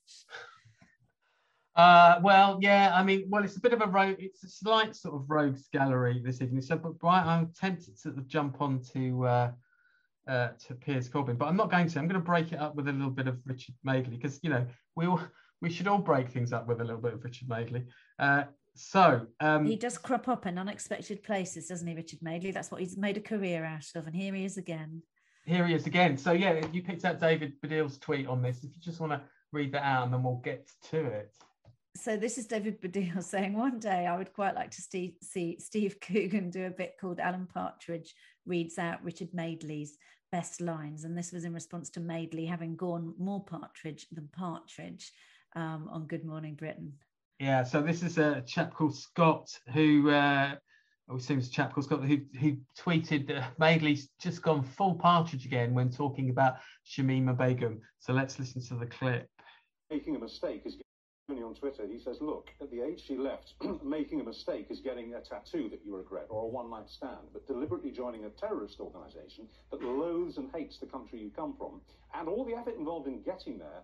uh, well, yeah, I mean, well, it's a bit of a rogue, it's a slight sort of rogues gallery this evening. So, but I'm tempted to jump on to, uh, uh, to Piers Corbyn, but I'm not going to. I'm going to break it up with a little bit of Richard Madeley because, you know, we all, we should all break things up with a little bit of Richard Madeley. Uh, so um, he does crop up in unexpected places, doesn't he, Richard Madeley? That's what he's made a career out of, and here he is again. Here he is again. So yeah, you picked out David Baddiel's tweet on this. If you just want to read that out, and then we'll get to it so this is David Baddiel saying one day I would quite like to see, see Steve Coogan do a bit called Alan Partridge reads out Richard Madeley's best lines, and this was in response to Madeley having gone more Partridge than Partridge um, on Good Morning Britain. Yeah, so this is a chap called Scott who. Uh, it seems a chap called Scott who, who tweeted uh, Madeley's just gone full partridge again when talking about Shamima Begum. So let's listen to the clip. Making a mistake is on Twitter, he says, look, at the age she left, making a mistake is getting a tattoo that you regret or a one-night stand, but deliberately joining a terrorist organisation that loathes and hates the country you come from, and all the effort involved in getting there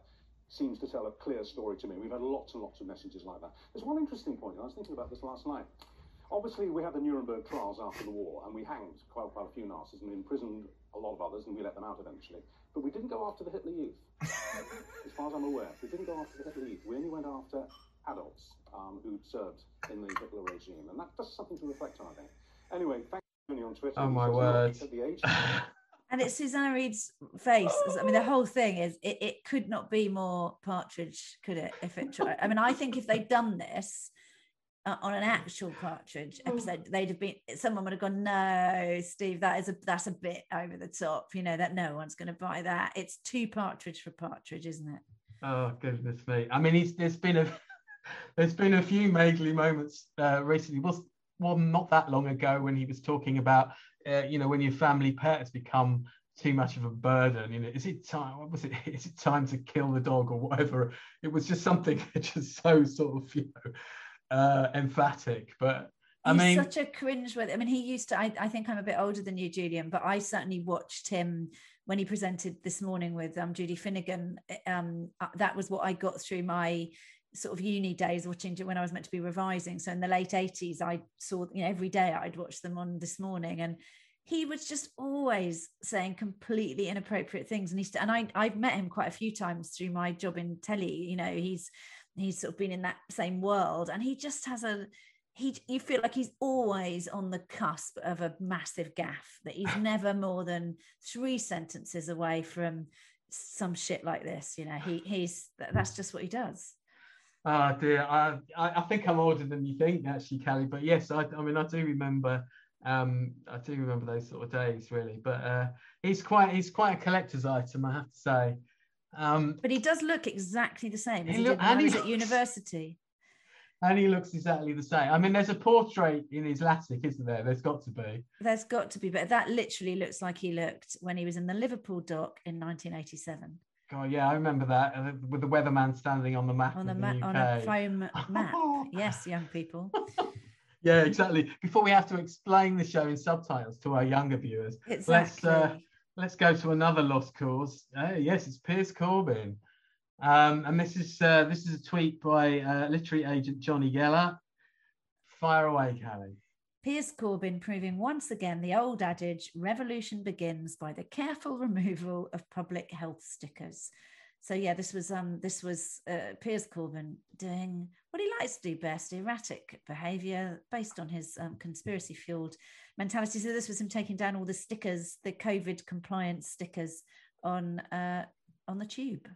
seems to tell a clear story to me. We've had lots and lots of messages like that. There's one interesting point, and I was thinking about this last night. Obviously, we had the Nuremberg trials after the war, and we hanged quite, quite a few Nazis and imprisoned a lot of others, and we let them out eventually. But we didn't go after the Hitler Youth. as far as I'm aware, we didn't go after the Hitler Youth. We only went after adults um, who'd served in the Hitler regime, and that's just something to reflect on, I think. Anyway, thank you on Twitter. Oh my word. and it's Susanna Reid's face. I mean, the whole thing is it, it could not be more partridge, could it? If it tried. I mean, I think if they'd done this, uh, on an actual partridge oh. episode they'd have been someone would have gone no steve that is a that's a bit over the top you know that no one's going to buy that. It's too partridge for partridge isn't it? Oh goodness me. I mean he's, there's been a there's been a few Madeley moments uh, recently. Was well not that long ago when he was talking about uh, you know when your family pet has become too much of a burden you know is it time what was it is it time to kill the dog or whatever? It was just something just so sort of you know uh, emphatic, but I He's mean, such a cringe with. I mean, he used to. I, I think I'm a bit older than you, Julian, but I certainly watched him when he presented this morning with um, Judy Finnegan. Um, uh, that was what I got through my sort of uni days watching when I was meant to be revising. So in the late 80s, I saw, you know, every day I'd watch them on this morning and he was just always saying completely inappropriate things. And he's, and I, I've met him quite a few times through my job in telly, you know, he's, he's sort of been in that same world and he just has a he you feel like he's always on the cusp of a massive gaff that he's never more than three sentences away from some shit like this you know? He he's that's just what he does. Oh dear. I i, think i'm older than you think actually Cally but yes i, I mean i do remember um i do remember those sort of days really. But uh he's quite he's quite a collector's item i have to say um, but he does look exactly the same as he, look, did when he was at university. And he looks exactly the same. I mean, there's a portrait in his Latic, isn't there? There's got to be. There's got to be, but that literally looks like he looked when he was in the Liverpool dock in 1987. God, yeah, I remember that uh, with the weatherman standing on the map on, the ma- on a foam map. yes, young people. yeah, exactly. Before we have to explain the show in subtitles to our younger viewers, exactly. let's uh, let's go to another lost cause. Uh, yes, it's Piers Corbyn. Um, and this is uh, this is a tweet by uh, literary agent Jonny Geller. Fire away, Cally. Piers Corbyn proving once again the old adage revolution begins by the careful removal of public health stickers. so yeah, this was um this was uh, Piers Corbyn doing what he likes to do best, erratic behaviour based on his um, conspiracy fueled mentality. So this was him taking down all the stickers, the COVID compliance stickers on uh, on the tube.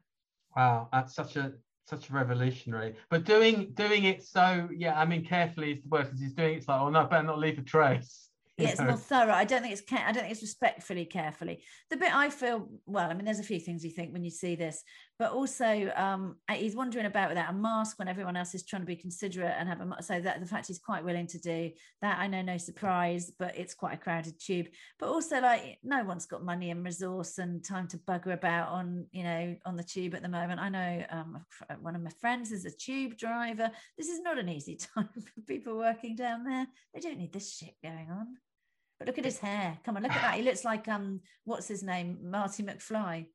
Wow, that's such a such a revolutionary. But doing doing it so yeah, I mean carefully is the word because he's doing it, it's like oh no, better not leave a trace yeah, it's more thorough. I don't think it's I don't think it's respectfully carefully. The bit I feel well, I mean, there's a few things you think when you see this, but also um, he's wandering about without a mask when everyone else is trying to be considerate and have a so that the fact he's quite willing to do that, I know no surprise, but it's quite a crowded tube. But also like no one's got money and resource and time to bugger about on you know on the tube at the moment. I know um, one of my friends is a tube driver. This is not an easy time for people working down there. They don't need this shit going on. But look at his hair. Come on, look at that. He looks like um, what's his name, Marty McFly.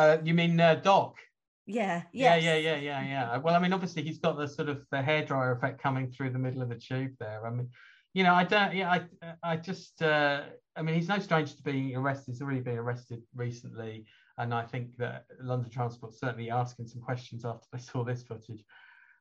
Uh, you mean uh, Doc? Yeah, yeah, yeah, yeah, yeah, yeah. Well, I mean, obviously he's got the sort of the hairdryer effect coming through the middle of the tube there. I mean, you know, I don't. Yeah, I, I just. Uh, I mean, he's no stranger to being arrested. He's already been arrested recently, and I think that London Transport certainly asking some questions after they saw this footage.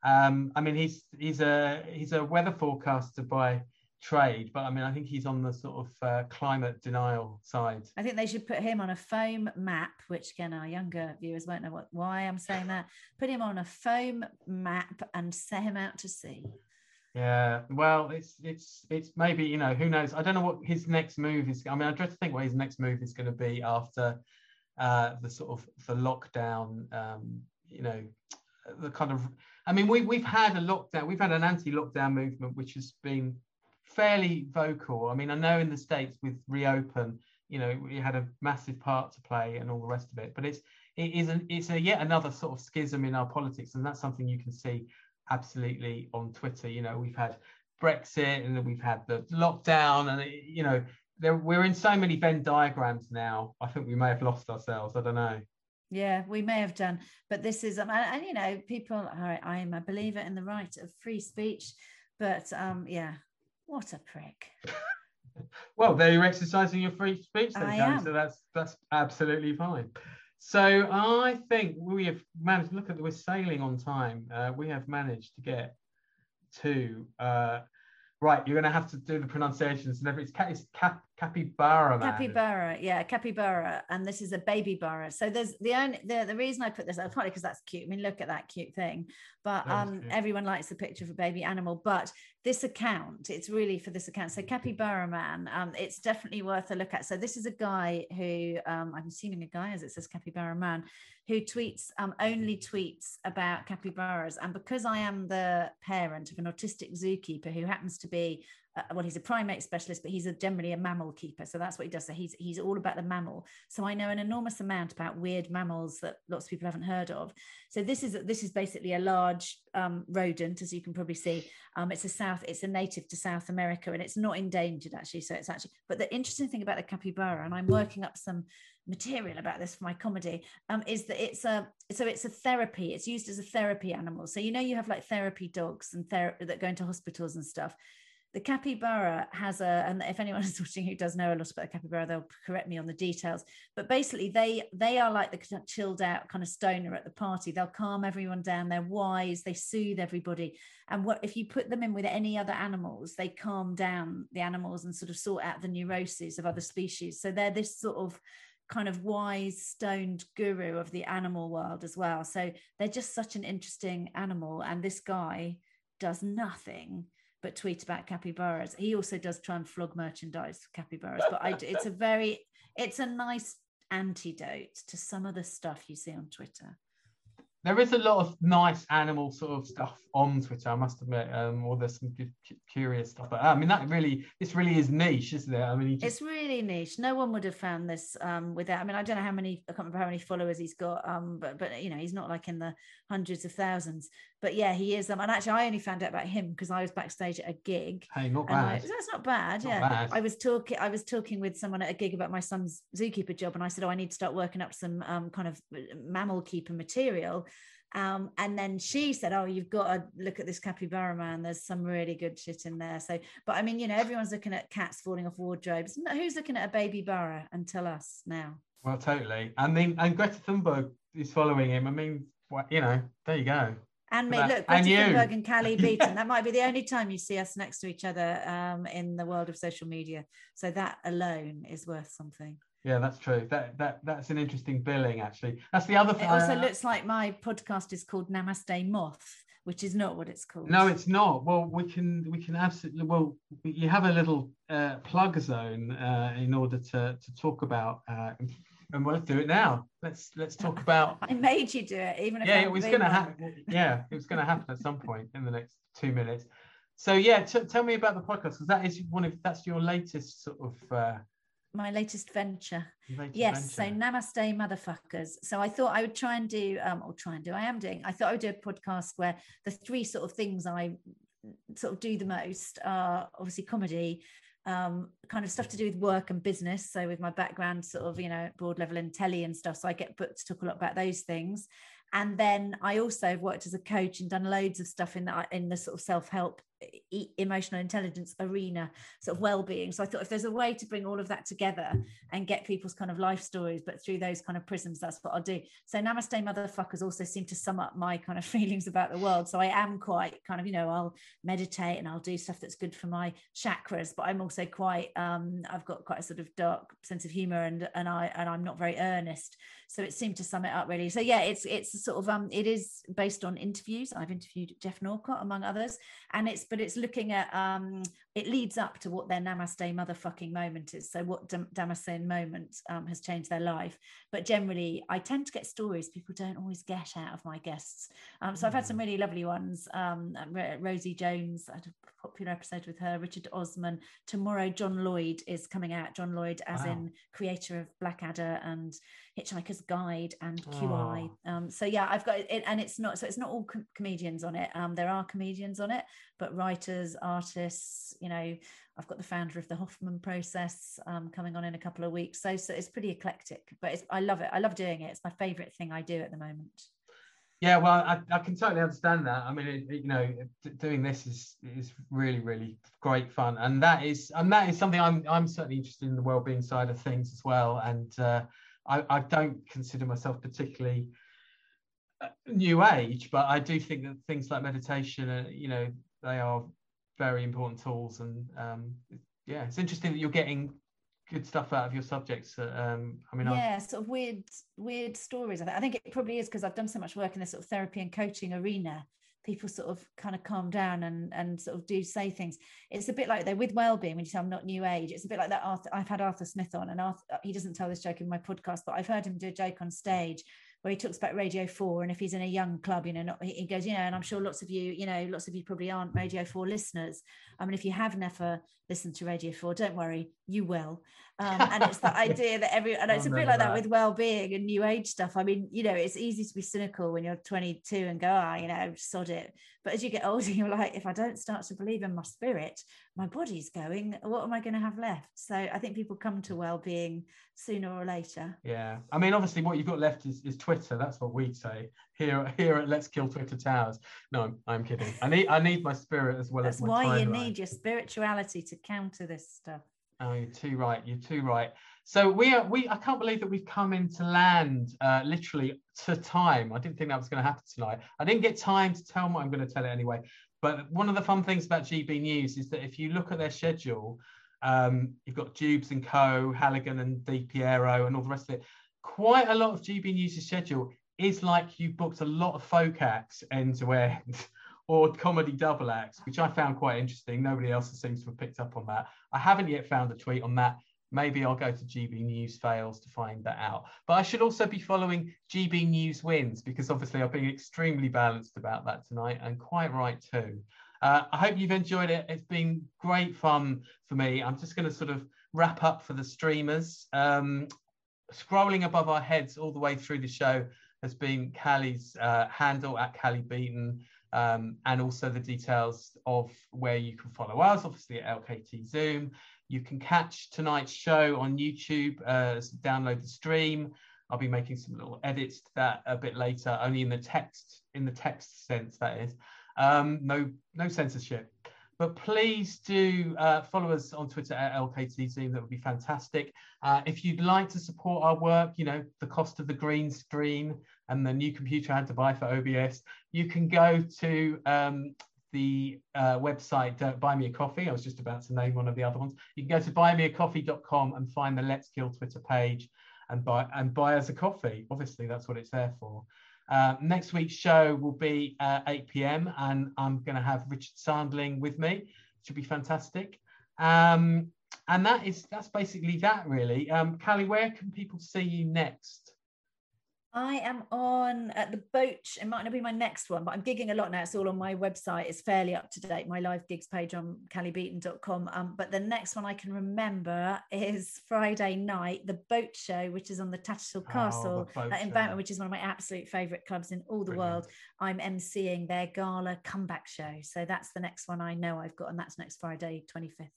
Um, I mean, he's he's a he's a weather forecaster by trade, but I mean, I think he's on the sort of uh, climate denial side. I think they should put him on a foam map, which again, our younger viewers won't know what why I'm saying that. Put him on a foam map and set him out to sea. Yeah, well, it's it's it's maybe you know who knows. I don't know what his next move is. I mean, I try to think what his next move is going to be after uh, the sort of the lockdown. Um, you know, the kind of. I mean, we we've had a lockdown. We've had an anti-lockdown movement, which has been fairly vocal. I mean, I know in the States with Reopen, you know, we had a massive part to play and all the rest of it, but it's it is an, it's a yet another sort of schism in our politics, and that's something you can see absolutely on Twitter. You know, we've had Brexit and we've had the lockdown, and you know, there, we're in so many Venn diagrams now. I think we may have lost ourselves. I don't know. Yeah, we may have done, but this is um, and, and you know, people. Are, I am a believer in the right of free speech, but um, yeah, what a prick. well, there you're exercising your free speech, then, am. so that's that's absolutely fine. So I think we have managed. Look at we're sailing on time. Uh, we have managed to get to uh, right. You're going to have to do the pronunciations and everything. It's, cap, capybara. Man. Capybara, yeah, capybara, and this is a baby bara. So there's the only the, the reason I put this up partly because that's cute. I mean, look at that cute thing. But um, everyone likes the picture of a baby animal. But this account, it's really for this account. So capybara man, um, it's definitely worth a look at. So this is a guy who um, I'm assuming a guy, as it says capybara man, who tweets um, only tweets about capybaras. And because I am the parent of an autistic zookeeper who happens to be uh, well, he's a primate specialist, but he's a, generally a mammal keeper. So that's what he does. So he's he's all about the mammal. So I know an enormous amount about weird mammals that lots of people haven't heard of. So this is this is basically a large um, rodent, as you can probably see. Um, it's a south, it's a native to South America, and it's not endangered actually. So it's actually, but the interesting thing about the capybara, and I'm working up some material about this for my comedy um, is that it's a so it's a therapy it's used as a therapy animal so you know you have like therapy dogs and ther- that go into hospitals and stuff the capybara has a and if anyone is watching who does know a lot about the capybara they'll correct me on the details but basically they they are like the chilled out kind of stoner at the party. They'll calm everyone down they're wise they soothe everybody and what if you put them in with any other animals they calm down the animals and sort of sort out the neuroses of other species. So they're this sort of kind of wise stoned guru of the animal world as well. So they're just such an interesting animal and this guy does nothing but tweet about capybaras. He also does try and flog merchandise for capybaras, but I, it's a very, it's a nice antidote to some of the stuff you see on Twitter there is a lot of nice animal sort of stuff on Twitter, I must admit. Um, or there's some good, curious stuff. But I mean, that really, this really is niche, isn't it? I mean, just... it's really niche. No one would have found this um, without. I mean, I don't know how many. I can't remember how many followers he's got. Um, but but you know, he's not like in the hundreds of thousands. But yeah, he is. Um, and actually, I only found out about him because I was backstage at a gig. Hey, not bad. I, that's not bad. Not yeah, bad. I was talking. I was talking with someone at a gig about my son's zookeeper job, and I said, "Oh, I need to start working up some um, kind of uh, mammal keeper material." Um, and then she said, "Oh, you've got to look at this capybara man. There's some really good shit in there." So, but I mean, you know, everyone's looking at cats falling off wardrobes. Who's looking at a baby burra until us now. Well, totally. I mean, and Greta Thunberg is following him. I mean, you know, there you go. And me, look, Greta and Thunberg and Cally Beaton. That might be the only time you see us next to each other um, in the world of social media. So that alone is worth something. Yeah, that's true. That that that's an interesting billing, actually. That's the other thing. It also uh, looks like my podcast is called Namaste Moth, which is not what it's called. No, it's not. Well, we can we can absolutely. Well, you have a little uh, plug zone uh, in order to to talk about uh, and we'll do it now. Let's let's talk about. I made you do it, even if yeah, it was going to happen. Yeah, it was going to happen at some point in the next two minutes. So yeah, t- tell me about the podcast because that is one of that's your latest sort of. Uh, my latest venture. Latest yes, venture. so namaste, motherfuckers. So I thought I would try and do, um, or try and do. I am doing. I thought I would do a podcast where the three sort of things I sort of do the most are obviously comedy, um, kind of stuff to do with work and business. So with my background, sort of, you know, broad level in telly and stuff. So I get booked to talk a lot about those things. And then I also have worked as a coach and done loads of stuff in the, in the sort of self-help emotional intelligence arena sort of well-being. So i thought if there's a way to bring all of that together and get people's kind of life stories but through those kind of prisms that's what i'll do. So namaste motherfuckers also seem to sum up my kind of feelings about the world. So i am quite kind of you know i'll meditate and i'll do stuff that's good for my chakras but i'm also quite um i've got quite a sort of dark sense of humor and and i and i'm not very earnest so it seemed to sum it up really. So yeah it's it's sort of um it is based on interviews. I've interviewed Geoff Norcott among others and it's but it's looking at um, it leads up to what their namaste motherfucking moment is. So what Dam- Damascene moment um, has changed their life. But generally, I tend to get stories people don't always get out of my guests. Um, so mm. I've had some mm. really lovely ones. Um, Rosie Jones, I had a popular episode with her. Richard Osman. Tomorrow, John Lloyd is coming out. John Lloyd, as wow. in creator of Blackadder and Hitchhiker's Guide and QI. Oh. Um, so yeah, I've got it, and it's not so it's not all com- comedians on it. Um, there are comedians on it, but writers, artists. You know, I've got the founder of the Hoffman Process um, coming on in a couple of weeks. So, so it's pretty eclectic, but I love it. I love doing it. It's my favorite thing I do at the moment. Yeah, well, I, I can totally understand that. I mean, it, it, you know, doing this is is really really great fun, and that is and that is something I'm I'm certainly interested in the well-being side of things as well. And uh, I, I don't consider myself particularly uh, new age, but I do think that things like meditation, uh, you know, they are very important tools. And um, yeah, it's interesting that you're getting good stuff out of your subjects. Uh, um, I mean, yeah, I've... sort of weird, weird stories. I think it probably is because I've done so much work in the sort of therapy and coaching arena. People sort of kind of calm down and and sort of do say things. It's a bit like they're with well-being when you say I'm not new age. It's a bit like that. Arthur, I've had Arthur Smith on, and Arthur, he doesn't tell this joke in my podcast, but I've heard him do a joke on stage where he talks about Radio 4 and if he's in a young club, you know, not, he goes, you know, and I'm sure lots of you, you know, lots of you probably aren't Radio 4 listeners. I mean, if you have never listened to Radio 4, don't worry, you will. Um, and it's the idea that every, and it's a bit like that, that with well-being and new age stuff. I mean, you know, it's easy to be cynical when you're 22 and go, ah, oh, you know, sod it. But as you get older, you're like, if I don't start to believe in my spirit, my body's going, what am I going to have left? So I think people come to well-being sooner or later. Yeah. I mean, obviously what you've got left is, is Twitter. That's what we'd say here, here at Let's Kill Twitter Towers. No, I'm, I'm kidding. I need, I need my spirit as well That's as my why you need your spirituality to counter this stuff. Oh, you're too right. You're too right. So we are. We I can't believe that we've come into land uh, literally to time. I didn't think that was going to happen tonight. I didn't get time to tell what I'm going to tell it anyway. But one of the fun things about GB News is that if you look at their schedule, um, you've got Dewbs and Co, Halligan and Di Piero, and all the rest of it. Quite a lot of GB News' schedule is like you booked a lot of folk acts end to end or comedy double acts, which I found quite interesting. Nobody else seems to have picked up on that. I haven't yet found a tweet on that. Maybe I'll go to GB News fails to find that out. But I should also be following GB News wins because obviously I've been extremely balanced about that tonight and quite right too. Uh, I hope you've enjoyed it. It's been great fun for me. I'm just going to sort of wrap up for the streamers. Um, scrolling above our heads all the way through the show has been Cally's uh, handle at Cally Beaton um, and also the details of where you can follow us, obviously at LKT Zoom. You can catch tonight's show on YouTube, uh, download the stream. I'll be making some little edits to that a bit later, only in the text, in the text sense, that is. Um, no, no censorship. but please do uh, follow us on Twitter at LKT Zoom. That would be fantastic. Uh, if you'd like to support our work, you know, the cost of the green screen and the new computer I had to buy for OBS, you can go to um, the uh, website uh, Buy Me a Coffee. I was just about to name one of the other ones. You can go to buymeacoffee.com and find the Let's Kill Twitter page and buy and buy us a coffee. Obviously, that's what it's there for. Uh, next week's show will be uh, 8 p.m. and I'm going to have Richard Sandling with me. It Should be fantastic. Um, and that is that's basically that really. Um, Cally, where can people see you next? I am on at the boat. It might not be my next one, but I'm gigging a lot now. It's all on my website. It's fairly up to date. My live gigs page on callybeaton.com. Um, but the next one I can remember is Friday night, the boat show, which is on the Tattershall oh, Castle oh, at Embankment, which is one of my absolute favourite clubs in all the Brilliant. world. I'm emceeing their gala comeback show. So that's the next one I know I've got, and that's next Friday, 25th.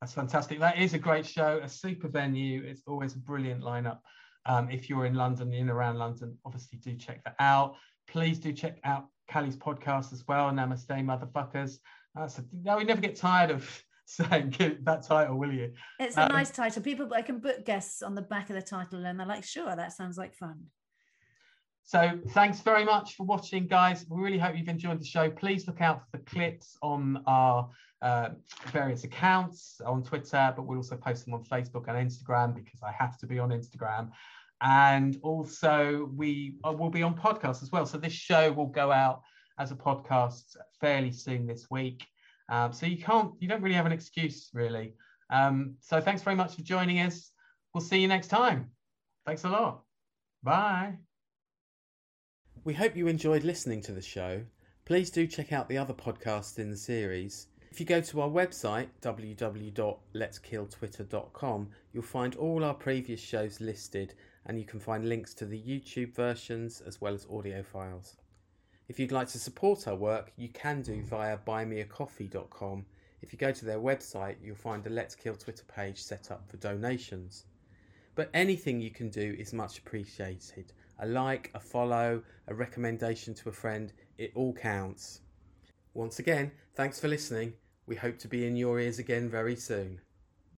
That's fantastic. That is a great show, a super venue. It's always a brilliant lineup. Um, if you're in London, in around London, obviously do check that out. Please do check out Cally's podcast as well, Namaste Motherfuckers. Uh, so, no, we never get tired of saying that title, will you? It's a um, nice title. People, I can book guests on the back of the title and they're like, sure, that sounds like fun. So thanks very much for watching, guys. We really hope you've enjoyed the show. Please look out for the clips on our uh, various accounts on Twitter, but we'll also post them on Facebook and Instagram because I have to be on Instagram and also we uh, will be on podcast as well. So this show will go out as a podcast fairly soon this week. Um, so you can't, you don't really have an excuse really. Um, so thanks very much for joining us. We'll see you next time. Thanks a lot. Bye. We hope you enjoyed listening to the show. Please do check out the other podcasts in the series. If you go to our website, www.letskilltwitter.com, you'll find all our previous shows listed and you can find links to the YouTube versions as well as audio files. If you'd like to support our work, you can do via buymeacoffee.com. If you go to their website, you'll find a Let's Kill Twitter page set up for donations. But anything you can do is much appreciated. A like, a follow, a recommendation to a friend, it all counts. Once again, thanks for listening. We hope to be in your ears again very soon.